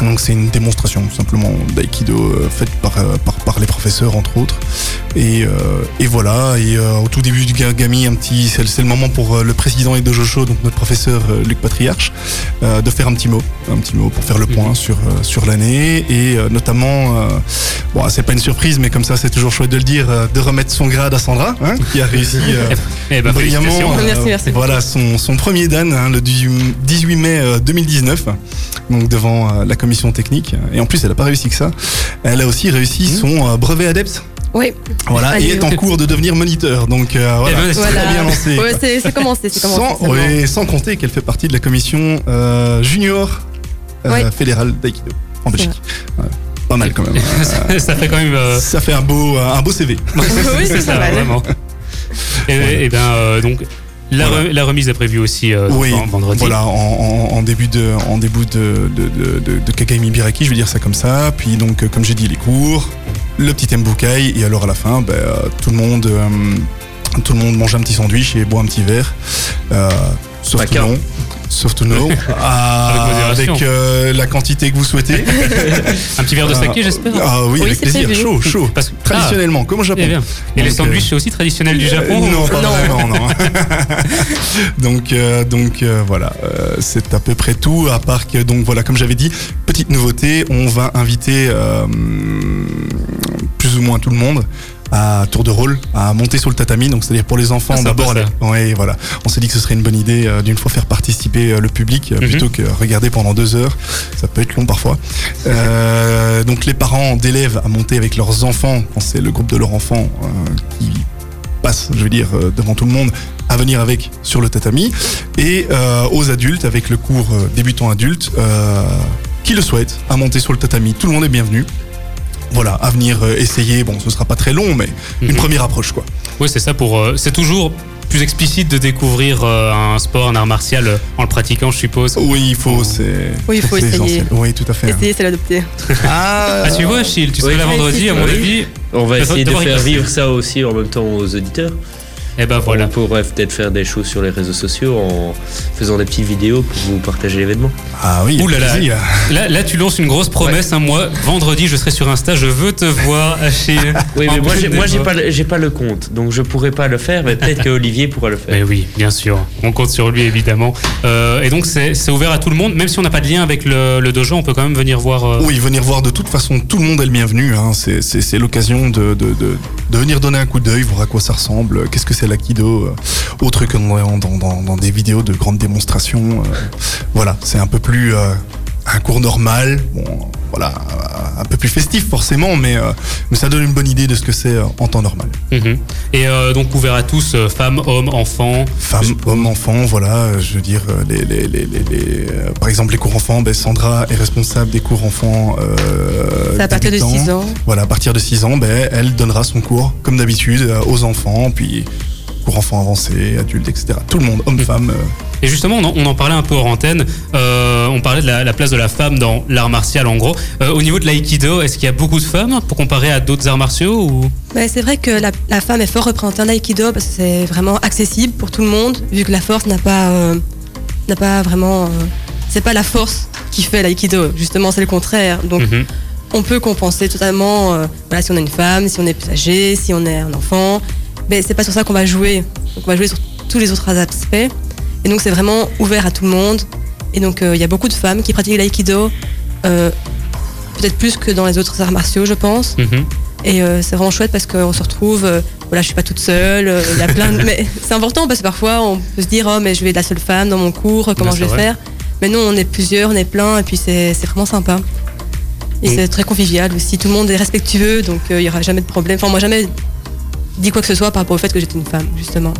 Donc c'est une démonstration simplement d'aïkido euh, faite par, euh, par, par les professeurs entre autres. Et, euh, et voilà, et euh, au tout début du Gami, un petit, c'est c'est le moment pour euh, le président et Dojo Show, donc notre professeur euh, Luc Patriarche, euh, de faire un petit mot, un petit mot pour faire le point Mhm. sur euh, sur l'année et euh, notamment, euh, bon c'est pas une surprise, mais comme ça c'est toujours chouette de le dire, euh, de remettre son grade à Sandra, hein, qui a réussi euh, Eh ben, brillamment. euh, Merci, merci Voilà son, son premier dan, hein, le 18 18 mai euh, 2019, donc devant euh, la commission technique. Et en plus, elle a pas réussi que ça. Elle a aussi réussi Mhm. son euh, brevet adepte. Oui, Voilà, Allez, et est en cours de devenir moniteur. Donc euh, voilà, Eh ben, c'est voilà. très bien lancé. Ouais, c'est commencé, c'est commencé. sans, ouais, sans compter qu'elle fait partie de la commission euh, junior euh, Ouais. fédérale d'Aikido en Belgique. Ouais, pas mal quand même. Euh, ça fait quand même. euh, ça fait un beau, un beau CV. Oui, c'est pas mal. vraiment. Et, et ben euh, donc la, Voilà. re- la remise est prévue aussi euh, Oui, ven- vendredi. Voilà, en, en- en début de, en début de, de, de, de, Kagami Biraki, je vais dire ça comme ça. Puis donc, euh, comme j'ai dit, les cours, le petit embukai, et alors à la fin, ben, euh, tout le monde, euh, tout le monde mange un petit sandwich et boit un petit verre. Euh, sauf tout non. Sauf tout non. Ah, Avec euh, la quantité que vous souhaitez. Un petit verre de saké, j'espère. Ah oui, Oui, avec plaisir. prévu. Chaud, chaud. Parce que- Traditionnellement, comme au Ah, Japon. eh. Et les Donc, sandwichs, euh, c'est aussi traditionnel du Japon Euh, Non, pas Non. vraiment, non. donc, euh, donc euh, voilà, euh, c'est à peu près tout. À part que, donc voilà, comme j'avais dit, petite nouveauté, on va inviter euh, plus ou moins tout le monde à tour de rôle à monter sur le tatami donc c'est à dire pour les enfants Ah, sympa, d'abord ouais voilà on s'est dit que ce serait une bonne idée euh, d'une fois faire participer euh, le public euh, Mhm. plutôt que regarder pendant deux heures ça peut être long parfois donc les parents d'élèves à monter avec leurs enfants quand c'est le groupe de leurs enfants qui passe, je veux dire, devant tout le monde, à venir avec sur le tatami, et euh, aux adultes avec le cours débutant adulte, euh, qui le souhaitent, à monter sur le tatami. Tout le monde est bienvenu. Voilà, à venir euh, essayer. Bon, ce sera pas très long, mais une Mhm. première approche, quoi. Oui, c'est ça pour. euh, c'est toujours plus explicite de découvrir euh, un sport, un art martial en le pratiquant, je suppose. Oui, il faut, c'est. Oui, il faut c'est essayer. essentiel. Oui, tout à fait. Essayer, c'est l'adopter. Ah, Ah, tu vois, Achille, tu serais Oui. là vendredi, à mon Oui. avis. On va essayer de faire vivre ça aussi en même temps aux auditeurs. Eh ben voilà. On pourrait peut-être faire des choses sur les réseaux sociaux en faisant des petites vidéos pour vous partager l'événement. ah oui, Ouh là là. plaisir. Là, là, tu lances une grosse promesse. hein, moi, vendredi, je serai sur Insta. Je veux te voir, Achille. Oui, mais moi, j'ai, moi, j'ai pas, le- j'ai pas le compte, donc je pourrais pas le faire, mais peut-être que Olivier pourra le faire. Mais oui, bien sûr. On compte sur lui, évidemment. Euh, et donc, c'est c'est ouvert à tout le monde. Même si on n'a pas de lien avec le, le dojo, on peut quand même venir voir. euh, Oui, venir voir de toute façon, tout le monde est le bienvenu. Hein. C'est, c'est, c'est l'occasion de, de, de, de venir donner un coup d'œil, voir à quoi ça ressemble, qu'est-ce que c'est l'akido, euh, autre que dans, dans, dans, dans des vidéos de grandes démonstrations. euh. voilà, c'est un peu plus euh, un cours normal. Bon, voilà, un peu plus festif forcément, mais, euh, mais ça donne une bonne idée de ce que c'est euh, en temps normal. mhm. Et euh, donc, ouvert à tous, euh, femmes, hommes, enfants. Femmes, hommes, enfants, voilà, je veux dire, les, les, les, les, les, euh, par exemple les cours enfants, ben, Sandra est responsable des cours enfants. Euh, C'est à partir de débutants. 6 ans. Voilà, à partir de 6 ans, ben, elle donnera son cours, comme d'habitude, euh, aux enfants, puis cours enfants avancés, adultes, etc. Tout le monde, hommes, Mhm. femmes. euh, Et justement, on en, on en parlait un peu hors antenne. Euh, on parlait de la, la place de la femme dans l'art martial, en gros. Euh, au niveau de l'aïkido, est-ce qu'il y a beaucoup de femmes pour comparer à d'autres arts martiaux ou... Mais c'est vrai que la, la femme est fort représentée en aïkido parce que c'est vraiment accessible pour tout le monde, vu que la force n'a pas, euh, n'a pas vraiment. euh, c'est pas la force qui fait l'aïkido, justement, c'est le contraire. Donc Mhm. on peut compenser totalement, euh, voilà, si on est une femme, si on est plus âgé, si on est un enfant. Mais c'est pas sur ça qu'on va jouer. Donc on va jouer sur tous les autres aspects. Et donc c'est vraiment ouvert à tout le monde. Et donc euh, il y a beaucoup de femmes qui pratiquent l'aïkido, euh, peut-être plus que dans les autres arts martiaux, je pense. Mhm. Et euh, c'est vraiment chouette parce qu'on se retrouve, voilà, je suis pas toute seule, il y a plein de... Mais c'est important parce que parfois on peut se dire, oh, mais je vais être la seule femme dans mon cours, comment je vais vrai. faire? Mais non, on est plusieurs, on est plein, et puis c'est vraiment sympa. Et Mm. c'est très convivial aussi, tout le monde est respectueux, donc il y aura jamais de problème. Enfin, moi, jamais dit quoi que ce soit par rapport au fait que j'étais une femme, justement.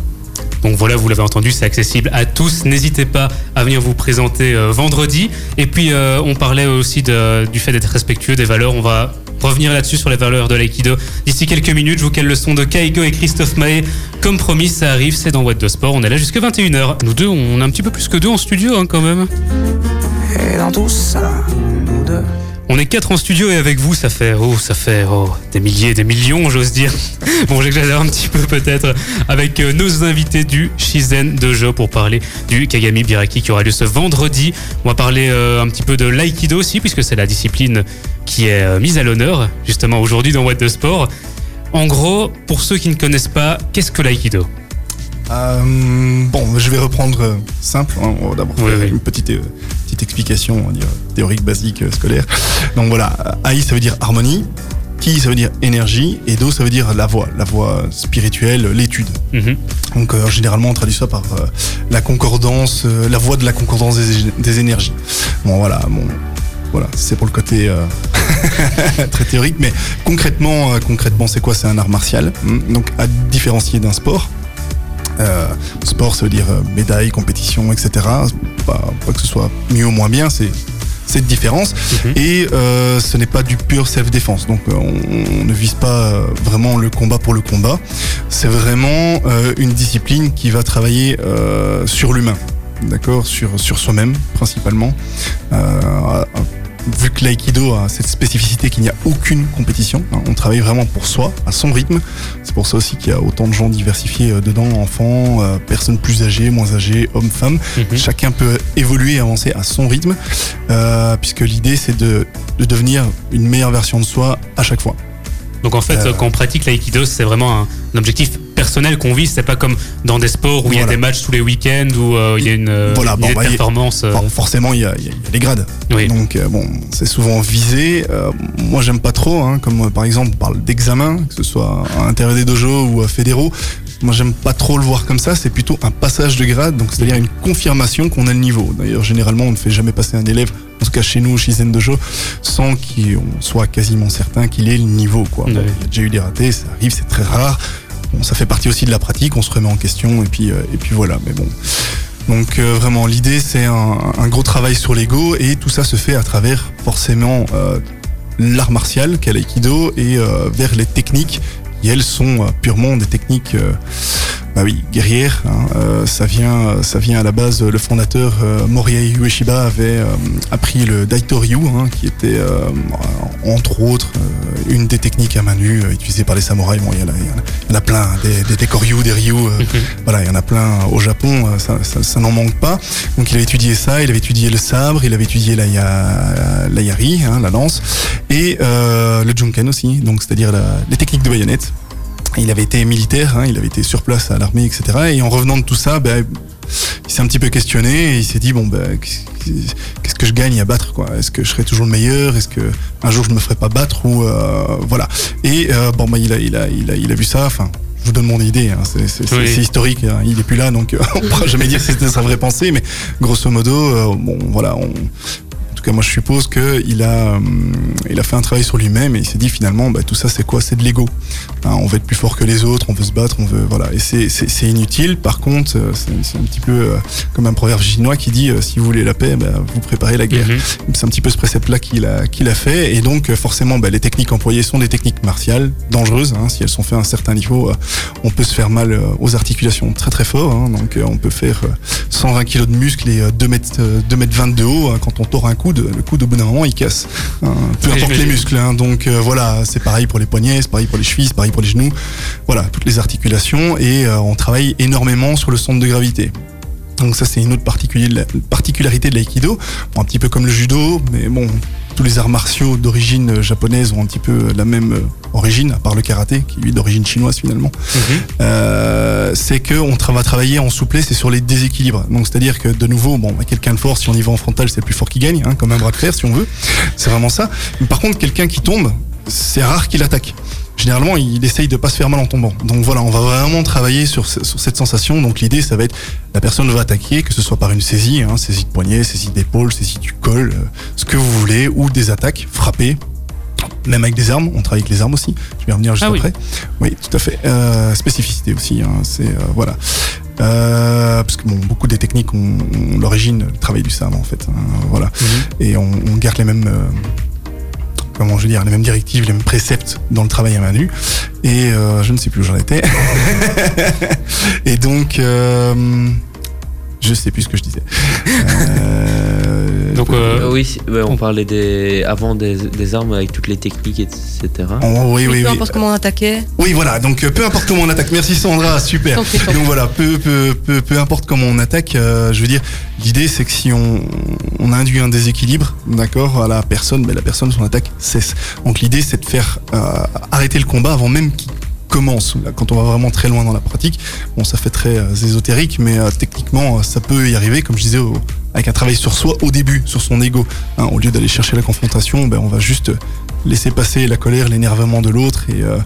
Donc voilà, vous l'avez entendu, c'est accessible à tous. N'hésitez pas à venir vous présenter euh, vendredi. Et puis euh, on parlait aussi de- du fait d'être respectueux des valeurs. On va revenir là-dessus sur les valeurs de l'aïkido. D'ici quelques minutes, je vous cale le son de Kaigo et Christophe Mahé. Comme promis, ça arrive, c'est dans What de Sport. On est là jusqu'à 21h. Nous deux, on est un petit peu plus que deux en studio hein, quand même. Et dans tout ça, nous deux. On est quatre en studio et avec vous, ça fait oh, ça fait oh, des milliers, des millions, j'ose dire. Bon, j'exagère un petit peu peut-être avec euh, nos invités du Shizen Dojo pour parler du Kagami Biraki qui aura lieu ce vendredi. On va parler euh, un petit peu de l'aïkido aussi puisque c'est la discipline qui est euh, mise à l'honneur justement aujourd'hui dans What de Sport. En gros, pour ceux qui ne connaissent pas, qu'est-ce que l'aïkido? Euh, bon, je vais reprendre simple. hein. On va d'abord Oui, faire oui. une petite, petite explication, on va dire, théorique, basique, euh, scolaire. Donc voilà, Aï, ça veut dire harmonie. Ki, ça veut dire énergie. Et Do, ça veut dire la voix, la voix spirituelle, l'étude. Mhm. Donc euh, généralement, on traduit ça par euh, la concordance, euh, la voix de la concordance des, des énergies. Bon, voilà, bon, voilà, c'est pour le côté très théorique, mais concrètement, concrètement, c'est quoi? C'est un art martial, donc à différencier d'un sport. Euh, sport, ça veut dire euh, médaille, compétition, etc. Pas, pas que ce soit mieux ou moins bien, c'est cette différence. Mhm. Et euh, ce n'est pas du pur self-défense. Donc on, on ne vise pas vraiment le combat pour le combat. C'est vraiment euh, une discipline qui va travailler euh, sur l'humain. D'accord? Sur, sur soi-même principalement. Vu que l'aïkido a cette spécificité qu'il n'y a aucune compétition, hein, on travaille vraiment pour soi, à son rythme. C'est pour ça aussi qu'il y a autant de gens diversifiés euh, dedans, enfants, euh, personnes plus âgées, moins âgées, hommes, femmes. Mhm. Chacun peut évoluer et avancer à son rythme, euh, puisque l'idée c'est de, de devenir une meilleure version de soi à chaque fois. Donc en fait, quand on pratique l'aïkido, c'est vraiment un, un objectif personnel qu'on vise. C'est pas comme dans des sports où il y a des matchs tous les week-ends où euh, il y a une, Voilà, bon, bah, performance. forcément, il y a, y y les grades. oui. Donc euh, bon, c'est souvent visé. Euh, moi, j'aime pas trop, hein, comme par exemple, on parle d'examen, que ce soit à l'intérieur des dojos ou à fédéraux. Moi, j'aime pas trop le voir comme ça. C'est plutôt un passage de grade, donc c'est-à-dire une confirmation qu'on a le niveau. D'ailleurs, généralement, on ne fait jamais passer un élève, en tout cas chez nous au Shizen Dojo, sans qu'on soit quasiment certain qu'il ait le niveau. Quoi. Il y a déjà eu des ratés, ça arrive, c'est très rare. Ça fait partie aussi de la pratique, on se remet en question et puis euh, et puis voilà. Mais bon. Donc euh, vraiment l'idée c'est un, gros travail sur l'ego et tout ça se fait à travers forcément euh, l'art martial qu'est l'aïkido et vers les techniques qui elles sont purement des techniques bah oui guerrières. hein. Euh, ça vient ça vient à la base le fondateur euh, Moriei Ueshiba avait euh, appris le Daito Ryu hein, qui était euh, entre autres une des techniques à main nue utilisées par les samouraïs. Bon il y en a, il y en a- a plein hein, des, des, des Koryu, des Ryu. Mhm. voilà, il y en a plein au Japon, ça, ça, ça n'en manque pas. Donc il avait étudié ça, il avait étudié le sabre, il avait étudié la, ya- la yari, hein, la lance, et euh, le junken aussi, donc c'est-à-dire les techniques de baïonnette. Il avait été militaire, hein, il avait été sur place à l'armée, etc. Et en revenant de tout ça, ben, il s'est un petit peu questionné et il s'est dit bon ben qu'est-ce que je gagne à battre quoi? Est-ce que je serai toujours le meilleur? Est-ce que un jour je me ferai pas battre? Ou euh, voilà Et euh, bon ben il a il a il a il a vu ça. Enfin je vous donne mon idée, hein, c'est Oui. historique, hein, il est plus là, donc euh, on pourra jamais dire si c'était sa vraie pensée, mais grosso modo, euh, bon voilà, on, tout cas moi je suppose que il a, hum, il a fait un travail sur lui-même et il s'est dit finalement, bah, tout ça c'est quoi? C'est de l'ego. Hein, on veut être plus fort que les autres, on veut se battre, on veut voilà, et c'est- inutile. Par contre, euh, c'est un petit peu euh, comme un proverbe chinois qui dit euh, si vous voulez la paix, bah, vous préparez la guerre. Mhm. C'est un petit peu ce précepte-là qu'il a, qu'il a fait. Et donc, euh, forcément, bah, les techniques employées sont des techniques martiales, dangereuses. hein. si elles sont faites à un certain niveau, euh, on peut se faire mal euh, aux articulations très très fort. hein. donc, euh, on peut faire euh, 120 kg de muscles et euh, 2 mètres, euh, 2 mètres 20 de haut. quand on tord un coude, le coude, au bout d'un moment, il casse. hein. peu importe les muscles. hein. donc, euh, voilà, c'est pareil pour les poignets, c'est pareil pour les chevilles, c'est pareil pour les genoux. Voilà, toutes les articulations. Et euh, on travaille énormément sur le centre de gravité. Donc ça c'est une autre particularité de l'aïkido, Bon, un petit peu comme le judo, mais bon, tous les arts martiaux d'origine euh, japonaise ont un petit peu la même euh, origine, à part le karaté, qui lui est d'origine chinoise finalement. Mhm. Euh, c'est que on tra- va travailler en souplesse et sur les déséquilibres. Donc c'est-à-dire que de nouveau, bon, bah, quelqu'un de fort, si on y va en frontal, c'est le plus fort qui gagne, hein, comme un bras de fer si on veut. C'est vraiment ça. Mais par contre, quelqu'un qui tombe, c'est rare qu'il attaque. Généralement, il essaye de pas se faire mal en tombant. Donc voilà, on va vraiment travailler sur, sur cette sensation. Donc l'idée, ça va être la personne va attaquer, que ce soit par une saisie, hein, saisie de poignet, saisie d'épaule, saisie du col, euh, ce que vous voulez, ou des attaques, frapper, même avec des armes. On travaille avec les armes aussi. Je vais revenir juste Ah oui. après. Oui, tout à fait. Euh, spécificité aussi. hein, c'est euh, voilà. Euh, parce que bon, beaucoup des techniques ont, ont l'origine du travail du sabre en fait. hein, voilà. Et on, on garde les mêmes, comment je veux dire, les mêmes directives, les mêmes préceptes dans le travail à main nue. Et euh, je ne sais plus où j'en étais. Et donc, euh, je sais plus ce que je disais. Euh, Donc, euh, Euh, oui, on parlait des, avant des, des armes avec toutes les techniques, etc. oh, oui, oui, peu oui. importe comment on attaquait. Oui, voilà. Donc, euh, peu importe comment on attaque. Merci Sandra, super. Tant tant. Donc voilà, peu, peu, peu, peu importe comment on attaque. euh, je veux dire, l'idée c'est que si on, on induit un déséquilibre, d'accord, à la personne, ben, la personne son attaque cesse. Donc l'idée c'est de faire euh, arrêter le combat avant même qu'il commence. Là, quand on va vraiment très loin dans la pratique, bon, ça fait très euh, ésotérique, mais euh, techniquement, ça peut y arriver, comme je disais, au- avec un travail sur soi au début, sur son ego. Hein, au lieu d'aller chercher la confrontation, ben, on va juste laisser passer la colère, l'énervement de l'autre et, euh,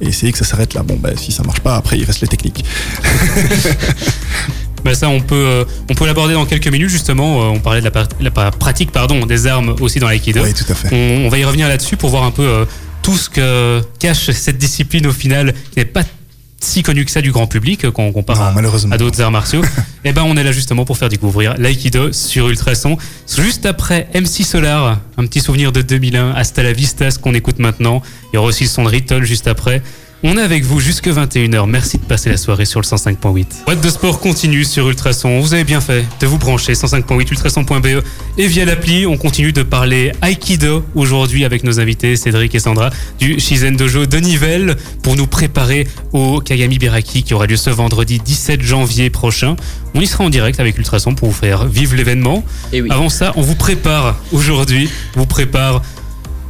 et essayer que ça s'arrête là. Bon, ben, si ça marche pas, après il reste les techniques. bah, ça, on peut, euh, on peut l'aborder dans quelques minutes justement. Euh, on parlait de la, pratique pardon, des armes aussi dans l'aïkido. Oui, tout à fait. On, on va y revenir là-dessus pour voir un peu euh, tout ce que cache cette discipline au final, qui n'est pas si connue que ça du grand public euh, quand on compare Non, à, malheureusement. à d'autres arts martiaux. Et ben, on est là justement pour faire découvrir l'aïkido sur Ultrason. Juste après MC Solar, un petit souvenir de 2001, Hasta la Vista, ce qu'on écoute maintenant. Il y aura aussi le son de Riddle juste après. On est avec vous jusque 21h. Merci de passer la soirée sur le 105.8. Boîte de sport continue sur Ultrason. Vous avez bien fait de vous brancher 105.8 ultrason.be et via l'appli, on continue de parler Aikido aujourd'hui avec nos invités Cédric et Sandra du Shizen Dojo de Nivelles pour nous préparer au Kagami Biraki qui aura lieu ce vendredi 17 janvier prochain. On y sera en direct avec Ultrason pour vous faire vivre l'événement. Oui. Avant ça, on vous prépare aujourd'hui, on vous prépare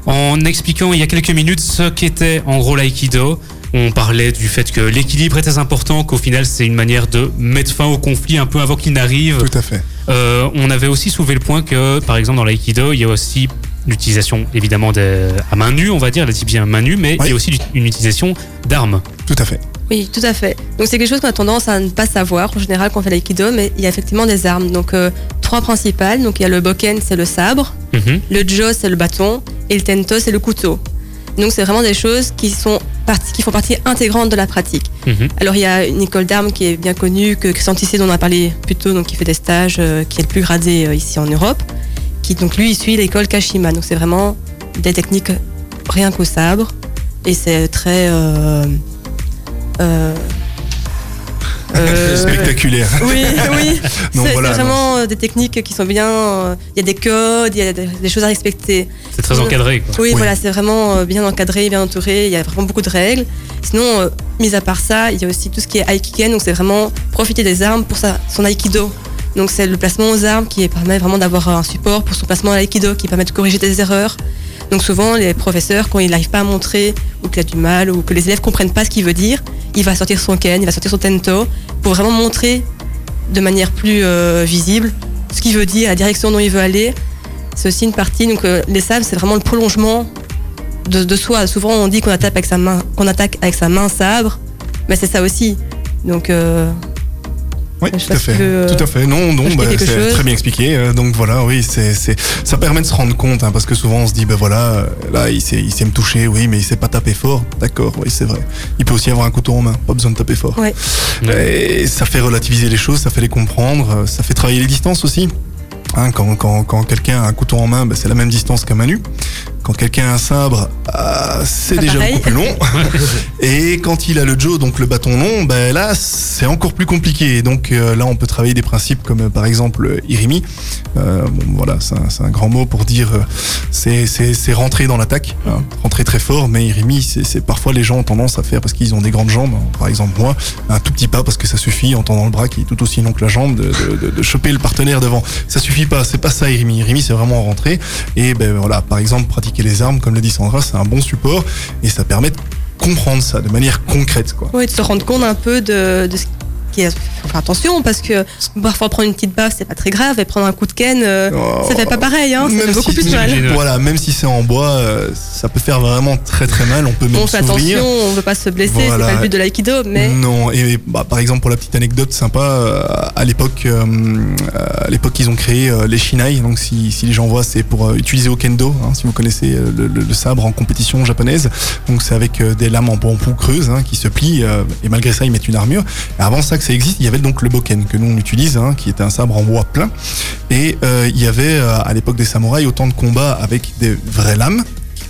en expliquant il y a quelques minutes ce qu'était en gros l'aïkido. On parlait du fait que l'équilibre était important, qu'au final c'est une manière de mettre fin au conflit un peu avant qu'il n'arrive. Tout à fait. Euh, on avait aussi soulevé le point que, par exemple, dans l'aïkido, il y a aussi l'utilisation évidemment des, à main nue, on va dire, la type bien main nue, mais il y a aussi une utilisation d'armes. Tout à fait. Oui, tout à fait. Donc c'est quelque chose qu'on a tendance à ne pas savoir en général quand on fait l'aïkido, mais il y a effectivement des armes. Donc euh, trois principales. Donc il y a le boken, c'est le sabre. Mhm. Le jo, c'est le bâton. Et le tento, c'est le couteau. Donc c'est vraiment des choses qui sont partie, qui font partie intégrante de la pratique. Mhm. Alors il y a une école d'armes qui est bien connue, que Christian Tissé dont on a parlé plus tôt, donc qui fait des stages, euh, qui est le plus gradé euh, ici en Europe, qui donc lui il suit l'école Kashima. Donc c'est vraiment des techniques rien qu'au sabre et c'est très euh, euh, Spectaculaire. oui, oui. C'est voilà, vraiment euh, des techniques qui sont bien. euh, Il y a des codes, il y a des, choses à respecter. C'est très encadré, quoi. Oui, Oui. voilà, c'est vraiment euh, bien encadré, bien entouré. Il y a vraiment beaucoup de règles. Sinon, mis à part ça, il y a aussi tout ce qui est aikiken. Donc, c'est vraiment profiter des armes pour sa, son aikido. Donc, c'est le placement aux armes qui permet vraiment d'avoir un support pour son placement à l'aïkido, qui permet de corriger des erreurs. Donc, souvent, les professeurs, quand ils n'arrivent pas à montrer, ou qu'il a du mal, ou que les élèves comprennent pas ce qu'il veut dire, il va sortir son ken, il va sortir son tento, pour vraiment montrer de manière plus euh, visible ce qu'il veut dire, la direction dont il veut aller. C'est aussi une partie, donc euh, les sabres, c'est vraiment le prolongement de, soi. Souvent, on dit qu'on attaque avec sa main, qu'on attaque avec sa main sabre, mais c'est ça aussi. Donc, euh, Oui, tout à fait. tout à fait. Non, non, bah, c'est très bien expliqué. Euh, Donc voilà, oui, c'est, ça permet de se rendre compte, hein, parce que souvent on se dit, ben voilà, euh, là, il sait, il sait me toucher, oui, mais il sait pas taper fort. D'accord, oui, c'est vrai. Il peut aussi avoir un couteau en main, pas besoin de taper fort. Ouais. Et ça fait relativiser les choses, ça fait les comprendre, euh, ça fait travailler les distances aussi. Hein, quand quand, quand quelqu'un a un couteau en main, ben, c'est la même distance qu'un manu. Quand quelqu'un a un sabre, euh, c'est déjà pareil. beaucoup plus long. Et quand il a le Joe, donc le bâton long, ben là c'est encore plus compliqué. Donc euh, là on peut travailler des principes comme euh, par exemple Irimi. Euh, bon voilà, c'est un, grand mot pour dire c'est rentrer dans l'attaque, hein, rentrer très fort. Mais Irimi, c'est c'est parfois les gens ont tendance à faire parce qu'ils ont des grandes jambes. hein. Par exemple moi, un tout petit pas parce que ça suffit en tendant le bras qui est tout aussi long que la jambe de, de, de- de choper le partenaire devant. Ça suffit pas, c'est pas ça Irimi. Irimi c'est vraiment rentrer. Et ben voilà, par exemple pratiquer les armes comme le dit Sandra, c'est un bon support et ça permet de comprendre ça de manière concrète. Oui, de se rendre compte un peu de, de ce qui est. Faut faire attention parce que parfois prendre une petite baffe c'est pas très grave et prendre un coup de ken euh, ça fait pas pareil, hein, ça fait Même beaucoup si- plus mal. Voilà, même si c'est en bois, euh, ça peut faire vraiment très très mal. On peut même On fait s'ouvrir. attention, on veut pas se blesser, Voilà. c'est pas le but de l'aïkido, mais Non, et bah, par exemple pour la petite anecdote sympa, euh, à l'époque, euh, à l'époque ils ont créé euh, les shinai. Donc si, si les gens voient, c'est pour euh, utiliser au kendo. hein, si vous connaissez euh, le, le- le sabre en compétition japonaise, donc c'est avec euh, des lames en bambou creuses hein, qui se plient. euh, et malgré ça, ils mettent une armure. Et avant ça, ça existe, il y avait donc le boken que nous on utilise, hein, qui était un sabre en bois plein. Et euh, il y avait euh, à l'époque des samouraïs autant de combats avec des vraies lames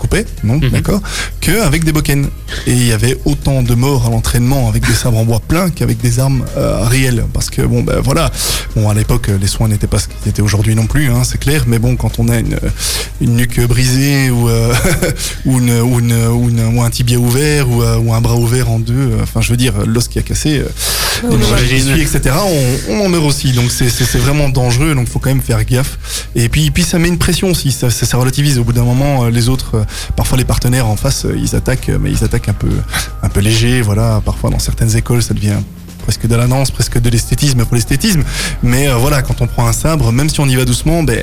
coupaient, non, Mhm. d'accord, que avec des boken. Et il y avait autant de morts à l'entraînement avec des sabres en bois plein qu'avec des armes euh, réelles. Parce que bon, ben voilà, bon à l'époque les soins n'étaient pas ce qu'ils étaient aujourd'hui non plus, hein, c'est clair. Mais bon, quand on a une, une nuque brisée ou euh, ou, une, ou, une, ou, une- ou un tibia ouvert ou, euh, ou un bras ouvert en deux, enfin je veux dire l'os qui a cassé, euh, Oui, des oui. etc. On, on en meurt aussi, donc c'est- vraiment dangereux, donc faut quand même faire gaffe. Et puis puis ça met une pression aussi, ça, ça, ça relativise. Au bout d'un moment, les autres, euh, parfois les partenaires en face, euh, ils attaquent, euh, mais ils attaquent un peu un léger, voilà. Parfois dans certaines écoles, ça devient presque de la danse, presque de l'esthétisme pour l'esthétisme. Mais euh, voilà, quand on prend un sabre, même si on y va doucement, ben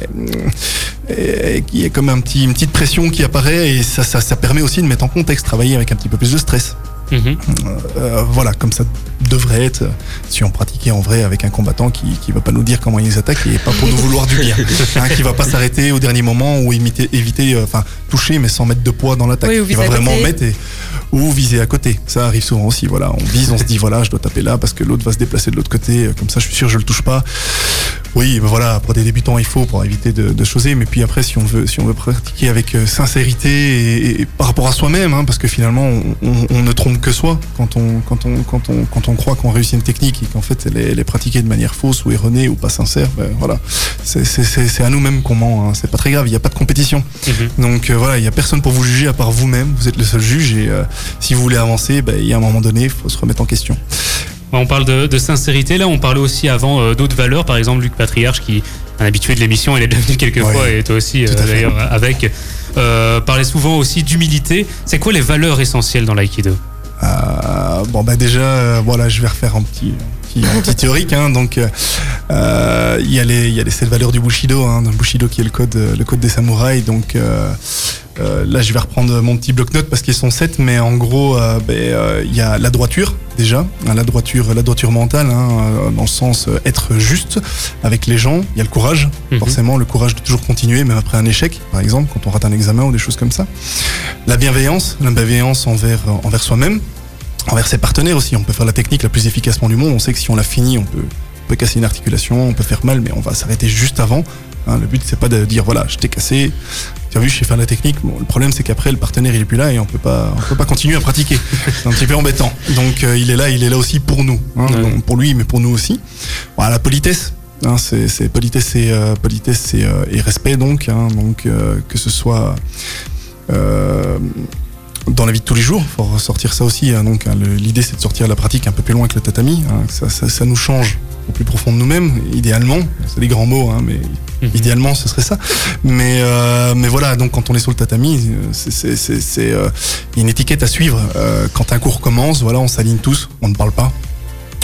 il y a comme un une petite pression qui apparaît et ça, ça permet aussi de mettre en contexte, travailler avec un petit peu plus de stress. Mhm. Euh, voilà, comme ça devrait être si on pratiquait en vrai avec un combattant qui qui va pas nous dire comment il nous attaque et pas pour nous vouloir du bien, hein, qui va pas s'arrêter au dernier moment ou imiter, éviter, euh, enfin toucher mais sans mettre de poids dans l'attaque, Oui, ou qui va vraiment côté. mettre et, ou viser à côté. Ça arrive souvent aussi. Voilà, on vise, on se dit voilà, je dois taper là parce que l'autre va se déplacer de l'autre côté, euh, comme ça je suis sûr je le touche pas. Oui, mais voilà, pour des débutants il faut pour éviter de, de choser, mais puis après si on veut si on veut pratiquer avec euh, sincérité et, et par rapport à soi-même, hein, parce que finalement on, on- on ne trompe que soi quand on quand on quand on quand on croit qu'on réussit une technique et qu'en fait elle est, elle est pratiquée de manière fausse ou erronée ou pas sincère, ben voilà, c'est à nous-mêmes qu'on ment. Hein. C'est pas très grave, il n'y a pas de compétition. Mhm. Donc euh, voilà, il y a personne pour vous juger à part vous-même. Vous êtes le seul juge et euh, si vous voulez avancer, ben, il y a un moment donné, il faut se remettre en question. On parle de, de sincérité. Là, on parlait aussi avant euh, d'autres valeurs. Par exemple, Luc Patriarche, qui est un habitué de l'émission, il est déjà venu quelques Ouais. fois et toi aussi, euh, d'ailleurs, avec. Euh, parlait souvent aussi d'humilité. C'est quoi les valeurs essentielles dans l'aïkido? Bon bah déjà voilà je vais refaire un petit un petit, un petit théorique hein, donc il y a les y a les sept valeurs du Bushido hein, Bushido qui est le code le code des samouraïs donc euh, là je vais reprendre mon petit bloc-notes parce qu'ils sont sept mais en gros euh, ben, euh, il y a la droiture déjà hein, la droiture la droiture mentale hein, euh, dans le sens euh, être juste avec les gens il y a le courage Mhm. forcément le courage de toujours continuer même après un échec par exemple quand on rate un examen ou des choses comme ça la bienveillance la bienveillance envers envers soi-même envers ses partenaires aussi. On peut faire la technique la plus efficacement du monde. On sait que si on l'a fini, on peut, on peut casser une articulation, on peut faire mal, mais on va s'arrêter juste avant. Hein, le but, c'est pas de dire voilà, je t'ai cassé. Tu as vu, je sais faire la technique. Bon, le problème, c'est qu'après, le partenaire, il est plus là et on peut pas, on peut pas continuer à pratiquer. C'est un petit peu embêtant. Donc, euh, il est là, il est là aussi pour nous, hein, Ouais. donc, pour lui, mais pour nous aussi. La politesse. Hein, c'est politesse et euh, politesse et, euh, et respect donc donc que ce soit dans la vie de tous les jours, faut ressortir ça aussi. hein. donc, hein, l'idée c'est de sortir la pratique un peu plus loin que le tatami. hein, que ça, ça, ça nous change au plus profond de nous-mêmes, idéalement. C'est des grands mots, hein, mais Mhm. idéalement ce serait ça. Mais, euh, mais voilà, donc quand on est sur le tatami, c'est- euh, une étiquette à suivre. Euh, quand un cours commence, voilà, on s'aligne tous, on ne parle pas.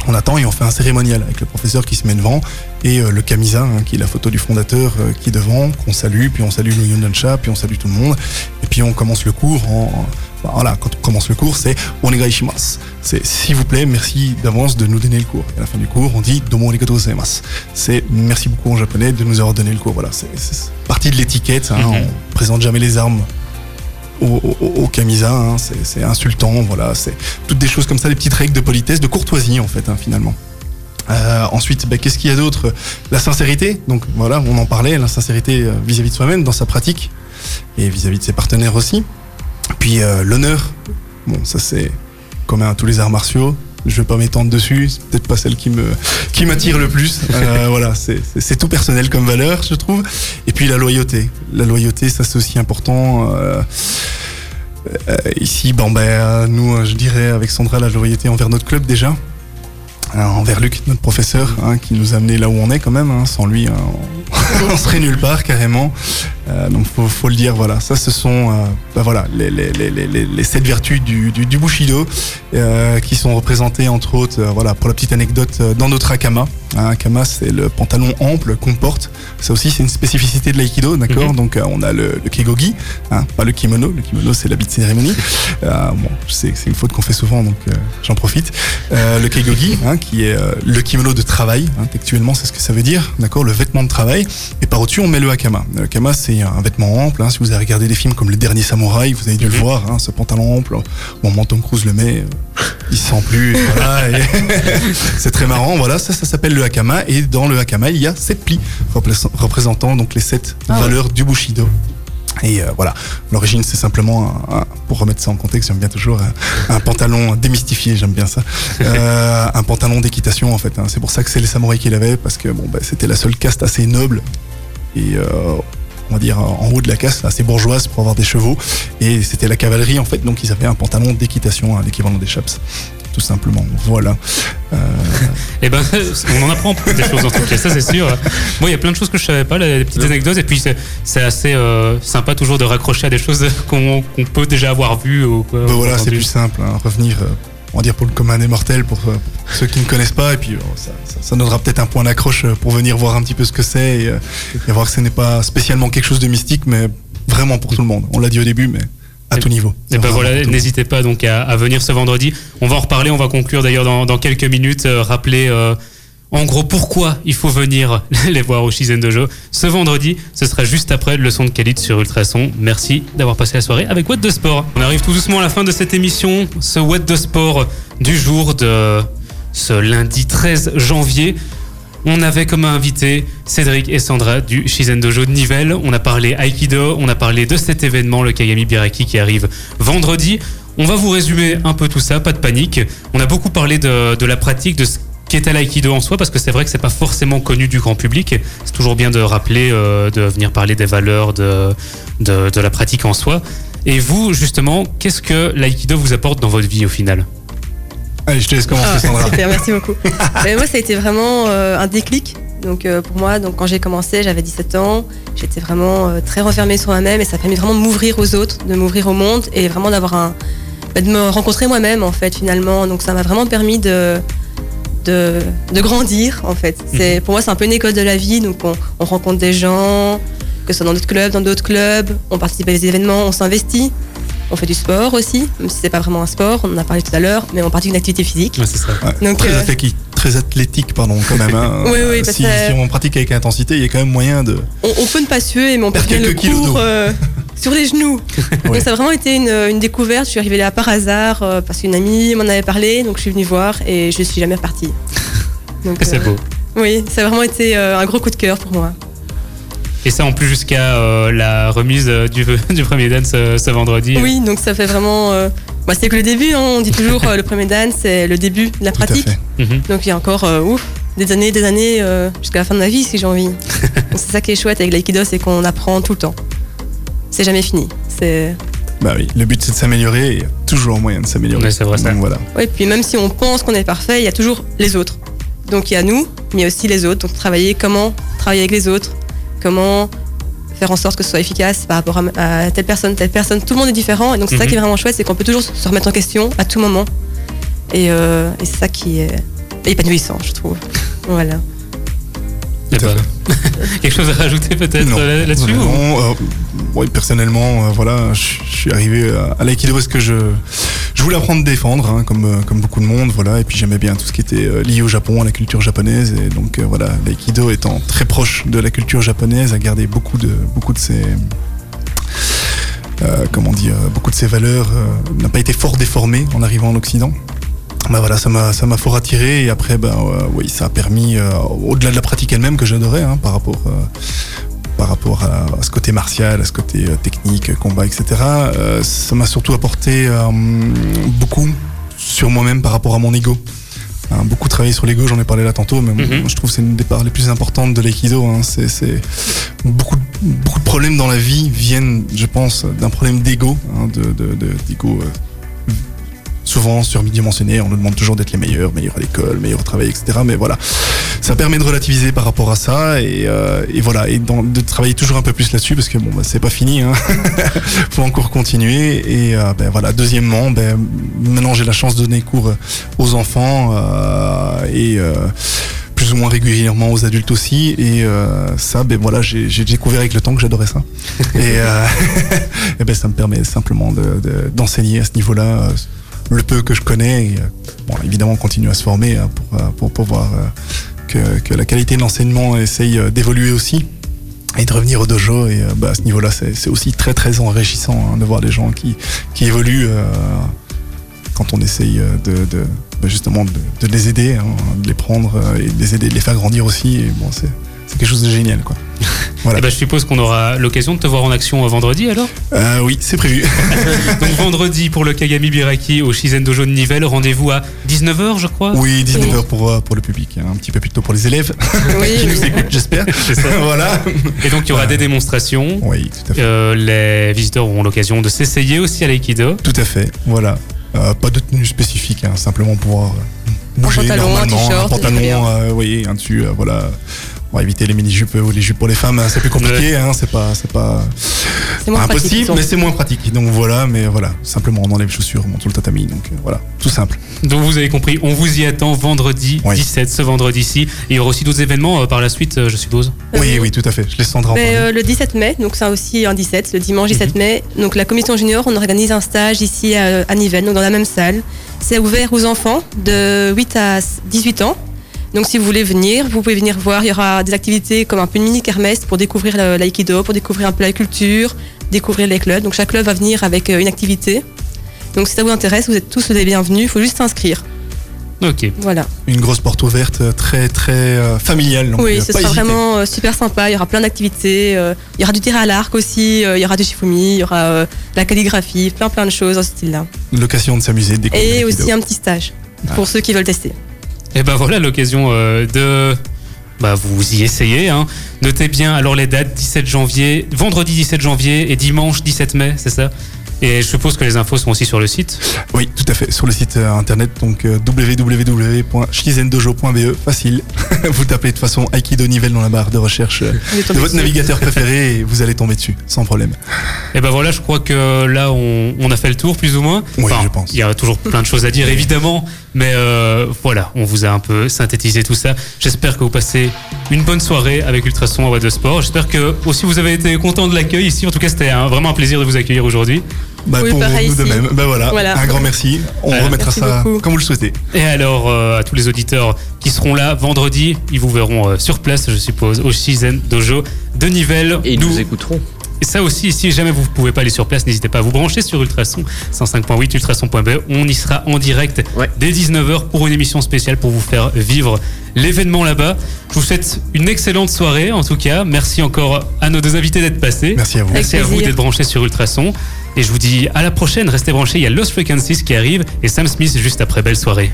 On attend et on fait un cérémonial avec le professeur qui se met devant et le Kamisa, hein, qui est la photo du fondateur, qui est devant, qu'on salue, puis on salue le Yundansha, puis on salue tout le monde, et puis on commence le cours en, en- voilà, quand on commence le cours, c'est onegai shimasu. C'est s'il vous plaît, merci d'avance de nous donner le cours. Et à la fin du cours, on dit domo arigatou gozaimasu. C'est merci beaucoup en japonais de nous avoir donné le cours. Voilà, c'est partie de l'étiquette. Hein, Mhm. On présente jamais les armes au, au, hein, c'est c'est insultant, voilà, c'est toutes des choses comme ça, des petites règles de politesse, de courtoisie en fait, hein, finalement. Euh, ensuite, bah, qu'est-ce qu'il y a d'autre? La sincérité, donc voilà, on en parlait, la sincérité euh, vis-à-vis de soi-même dans sa pratique et vis-à-vis de ses partenaires aussi. Puis euh, l'honneur, bon, ça c'est commun à tous les arts martiaux. Je vais pas m'étendre dessus, c'est peut-être pas celle qui me qui m'attire le plus. Euh, voilà, c'est tout personnel comme valeur, je trouve. Et puis la loyauté, la loyauté, ça c'est aussi important. euh, ici, bon ben, nous, je dirais avec Sandra la loyauté envers notre club déjà, envers Luc, notre professeur, hein, qui nous a amené là où on est quand même. hein. Sans lui, hein, on, on serait nulle part carrément. Euh, donc faut, faut le dire, voilà. Ça, ce sont, euh, bah, voilà, les, les, les, les, les- les sept vertus du, du, du Bushido, euh, qui sont représentées entre autres, voilà, pour la petite anecdote, dans notre akama. Hein, akama, c'est le pantalon ample qu'on porte. Ça aussi, c'est une spécificité de l'aïkido, d'accord. Mhm. Donc, on a le, le kegogi, hein, pas le kimono. Le kimono, c'est l'habit de cérémonie. Bon, c'est une faute qu'on fait souvent, donc j'en profite. Le kegogi, hein, qui est le kimono de travail, hein, textuellement, c'est ce que ça veut dire, d'accord, le vêtement de travail. Et par au-dessus, on met le hakama. Le hakama, c'est un vêtement ample. hein. Si vous avez regardé des films comme Le Dernier Samouraï, vous avez dû le voir, hein, ce pantalon ample. Au moment où Tom Cruise le met, euh, il se sent plus. voilà, c'est très marrant. Voilà, ça, ça s'appelle le hakama. Et dans le hakama, il y a sept plis représ- représentant donc les sept valeurs du Bushido. Et euh, voilà, l'origine c'est simplement, un, un- pour remettre ça en contexte, j'aime bien toujours un, un pantalon démystifié, j'aime bien ça, Euh, un pantalon d'équitation en fait. hein. C'est pour ça que c'est les samouraïs qui l'avaient parce que bon, bah, c'était la seule caste assez noble et euh, on va dire en haut de la caste assez bourgeoise pour avoir des chevaux. Et c'était la cavalerie en fait, donc ils avaient un pantalon d'équitation, hein, l'équivalent des chaps, tout simplement. Voilà. Euh, Eh ben, on en apprend des choses en tout cas, ça c'est sûr. Moi, il y a plein de choses que je savais pas, des petites anecdotes, et puis c'est assez euh, sympa toujours de raccrocher à des choses qu'on peut déjà avoir vues. Ou, quoi, Ben voilà, c'est plus simple, hein, revenir, euh, on va dire pour le commun des mortels, pour, euh, pour ceux qui ne connaissent pas, et puis euh, ça, ça, ça donnera peut-être un point d'accroche euh, pour venir voir un petit peu ce que c'est et, et voir que ce n'est pas spécialement quelque chose de mystique, mais vraiment pour tout le monde. On l'a dit au début, mais à tout niveau. Et ben voilà, n'hésitez pas donc à, à venir ce vendredi. On va en reparler, on va conclure d'ailleurs dans, dans quelques minutes. euh, rappeler euh, en gros pourquoi il faut venir les voir au Shizen Dojo. Ce vendredi, ce sera juste après le son de Khalid sur Ultrason. Merci d'avoir passé la soirée avec What de Sport. On arrive tout doucement à la fin de cette émission, ce What de Sport du jour de ce lundi 13 janvier. On avait comme invité Cédric et Sandra du Shizen Dojo de Nivelles. On a parlé Aikido, on a parlé de cet événement, le Kagami Biraki qui arrive vendredi. On va vous résumer un peu tout ça, pas de panique. On a beaucoup parlé de, de la pratique, de ce qu'était l'aïkido en soi, parce que c'est vrai que c'est pas forcément connu du grand public. C'est toujours bien de rappeler, euh, de venir parler des valeurs de, de, de la pratique en soi. Et vous, justement, qu'est-ce que l'aïkido vous apporte dans votre vie au final? Allez, je te laisse commencer, Ah, Sandra. super, merci beaucoup. Ben, moi, ça a été vraiment euh, un déclic. Donc, euh, pour moi, donc, quand j'ai commencé, j'avais 17 ans. J'étais vraiment euh, très renfermée sur moi-même et ça a permis vraiment de m'ouvrir aux autres, de m'ouvrir au monde et vraiment d'avoir un. ben, de me rencontrer moi-même, en fait, finalement. Donc, ça m'a vraiment permis de. De, de grandir en fait. C'est pour moi c'est un peu une école de la vie donc on, on rencontre des gens que ce soit dans d'autres clubs, dans d'autres clubs, on participe à des événements, on s'investit, on fait du sport aussi, même si c'est pas vraiment un sport, on en a parlé tout à l'heure, mais on pratique une activité physique. Ouais, c'est ça. Ouais, Donc, très, euh, athlétique, très athlétique, pardon, quand même. hein. Oui, oui, parce si, que- si on pratique avec intensité, il y a quand même moyen de. on, on peut ne pas suer, mais on peut Perdre tenir le quelques kilos cours euh, sur les genoux. Ouais. Donc ça a vraiment été une, une découverte. Je suis arrivée là par hasard euh, parce qu'une amie m'en avait parlé, donc je suis venue voir et je suis jamais repartie. Donc, C'est euh, beau. Oui, ça a vraiment été euh, un gros coup de cœur pour moi. Et ça en plus jusqu'à euh, la remise du, du premier dance euh, ce vendredi. Oui, donc ça fait vraiment. euh, bah, c'est que le début, hein, on dit toujours le premier dan, c'est le début de la Tout à pratique. fait. Mhm. Donc il y a encore euh, ouf, des années, des années euh, jusqu'à la fin de ma vie si j'ai envie. Donc c'est ça qui est chouette avec l'aïkido, c'est qu'on apprend tout le temps. C'est jamais fini. C'est Bah oui, le but c'est de s'améliorer et il y a toujours moyen de s'améliorer. Ouais, c'est vrai, ça. Donc voilà. Oui, puis même si on pense qu'on est parfait, il y a toujours les autres. Donc il y a nous, mais il y a aussi les autres. Donc travailler comment travailler avec les autres, comment faire en sorte que ce soit efficace par rapport à, à telle personne, telle personne. Tout le monde est différent, et donc c'est ça Mhm. qui est vraiment chouette, c'est qu'on peut toujours se remettre en question à tout moment. Et, euh, et c'est ça qui est épanouissant, je trouve. Voilà. Quelque chose à rajouter peut-être euh, là-dessus ou- Non, euh, ouais, personnellement, euh, voilà, je je suis arrivé à, à l'aïkido parce que je, je voulais apprendre à défendre, hein, comme, comme beaucoup de monde, voilà, et puis j'aimais bien tout ce qui était euh, lié au Japon, à la culture japonaise, et donc voilà, l'aïkido étant très proche de la culture japonaise, a gardé beaucoup de, beaucoup de ses, comment dire, beaucoup de ses valeurs, n'a pas été fort déformé en arrivant en Occident. Bah voilà, ça m'a ça m'a fort attiré et après ben oui, ça a permis euh, au-delà de la pratique elle-même que j'adorais hein, par rapport euh, par rapport à, à ce côté martial, à ce côté technique, combat, etc. ça m'a surtout apporté beaucoup sur moi-même par rapport à mon ego. Hein, beaucoup travaillé sur l'ego, j'en ai parlé là tantôt, mais Mhm. je trouve que c'est une des parts les plus importantes de l'aïkido. Hein. C'est, beaucoup, de- beaucoup de problèmes dans la vie viennent, je pense, d'un problème d'ego, hein, de, de, de- d'ego souvent surdimensionné. On nous demande toujours d'être les meilleurs, meilleurs à l'école, meilleurs au travail, etc. Mais voilà, ça permet de relativiser par rapport à ça et, euh, et voilà, et dans- de travailler toujours un peu plus là-dessus parce que bon, bah, c'est pas fini. Hein. Faut encore continuer. Et euh, ben voilà, deuxièmement, ben maintenant j'ai la chance de donner cours aux enfants euh, et euh, plus ou moins régulièrement aux adultes aussi. Et euh, ça, ben voilà, j'ai découvert avec le temps que j'adorais ça. et, euh, et ben ça me permet simplement de- de- d'enseigner à ce niveau-là euh, le peu que je connais. Euh, bon, évidemment, on continue à se former hein, pour, euh, pour pouvoir euh, que, que la qualité de l'enseignement essaye d'évoluer aussi. et de revenir au dojo. Et bah, à ce niveau-là, c'est aussi très très enrichissant hein, de voir des gens qui, qui évoluent quand on essaye de, de- bah, justement de, les aider, hein, de les prendre et de les aider, de les faire grandir aussi. Et bon, c'est c'est quelque chose de génial, quoi. Voilà. Eh ben, je suppose qu'on aura l'occasion de te voir en action vendredi alors? Euh, oui, c'est prévu. Donc vendredi pour le Kagami Biraki au Shizen Dojo de Nivelles, rendez-vous à 19h je crois. Oui, 19h pour, euh, pour le public, hein, un petit peu plus tôt pour les élèves Oui, qui oui. nous écoutent, j'espère. Voilà. Et donc il y aura des démonstrations. Oui, tout à fait. Euh, les visiteurs auront l'occasion de s'essayer aussi à l'aïkido. Tout à fait, voilà. Euh, pas de tenue spécifique, hein, simplement pouvoir bouger pantalon, un normalement, t-shirt, un pantalon, rien. euh, oui, un dessus, euh, voilà. On va éviter les mini-jupes ou les jupes pour les femmes, hein, c'est plus compliqué, hein, c'est pas, c'est pas C'est moins pratique, impossible, mais c'est moins pratique. Donc voilà, mais voilà, simplement on enlève les chaussures, on monte sur le tatami, donc euh, voilà, tout simple. Donc vous avez compris, on vous y attend vendredi Oui. 17, ce vendredi-ci. Il y aura aussi d'autres événements euh, par la suite, euh, je suppose. Oui, oui, tout à fait. Je laisse Sandra en Mais, parler. euh, le 17 mai, donc c'est aussi un 17, le dimanche 17 Mhm. mai. Donc la commission junior, on organise un stage ici à, à Nivelles, donc dans la même salle. C'est ouvert aux enfants de 8 à 18 ans. Donc si vous voulez venir, vous pouvez venir voir. Il y aura des activités comme un peu une mini kermesse pour découvrir l'aïkido, pour découvrir un peu la culture, découvrir les clubs. Donc chaque club va venir avec euh, une activité. Donc si ça vous intéresse, vous êtes tous les bienvenus. Il faut juste s'inscrire. Ok. Voilà. Une grosse porte ouverte, euh, très très euh, familiale. donc, oui, ce sera hésiter. vraiment euh, super sympa. Il y aura plein d'activités. euh, il y aura du tir à l'arc aussi. euh, il y aura du shifumi. Il y aura euh, de la calligraphie. Plein plein de choses dans ce style-là. L'occasion de s'amuser, de découvrir. Et aussi un petit stage pour ceux qui veulent tester. Et ben voilà l'occasion euh, de bah, vous y essayez. Hein. Notez bien alors les dates 17 janvier, vendredi 17 janvier et dimanche 17 mai, c'est ça? Et je suppose que les infos sont aussi sur le site? Oui, tout à fait. Sur le site euh, internet, donc euh, www.shizendojo.be, facile. vous tapez de toute façon Aikido Nivelle dans la barre de recherche euh, de votre dessus. navigateur préféré et vous allez tomber dessus, sans problème. Et ben voilà, je crois que là on, on a fait le tour plus ou moins. Oui, je pense. Il y a toujours plein de choses à dire évidemment, mais euh, voilà, on vous a un peu synthétisé tout ça. J'espère que vous passez une bonne soirée avec Ultrason à What de Sport. J'espère que aussi vous avez été content de l'accueil ici. En tout cas, c'était un- vraiment un plaisir de vous accueillir aujourd'hui. Bah, Oui, pour pareil nous de même. Bah voilà, Voilà. un grand merci. On Voilà. remettra Merci ça beaucoup. comme vous le souhaitez. Et alors, euh, à tous les auditeurs qui seront là vendredi, ils vous verront euh, sur place, je suppose, au Shizen Dojo de Nivelles. Et ils Nous- nous écouteront. Et ça aussi, si jamais vous ne pouvez pas aller sur place, n'hésitez pas à vous brancher sur Ultrason 105.8, ultrason.be. On y sera en direct Ouais. dès 19h pour une émission spéciale pour vous faire vivre l'événement là-bas. Je vous souhaite une excellente soirée en tout cas. Merci encore à nos deux invités d'être passés. Merci à vous. Merci à vous d'être branchés sur Ultrason. Et je vous dis à la prochaine, restez branchés. Il y a Lost Frequencies qui arrive et Sam Smith juste après. Belle soirée.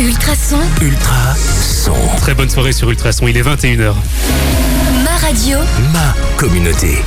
Ultrason, Ultra son. Très bonne soirée sur Ultrason. Il est 21h. Radio. Ma communauté.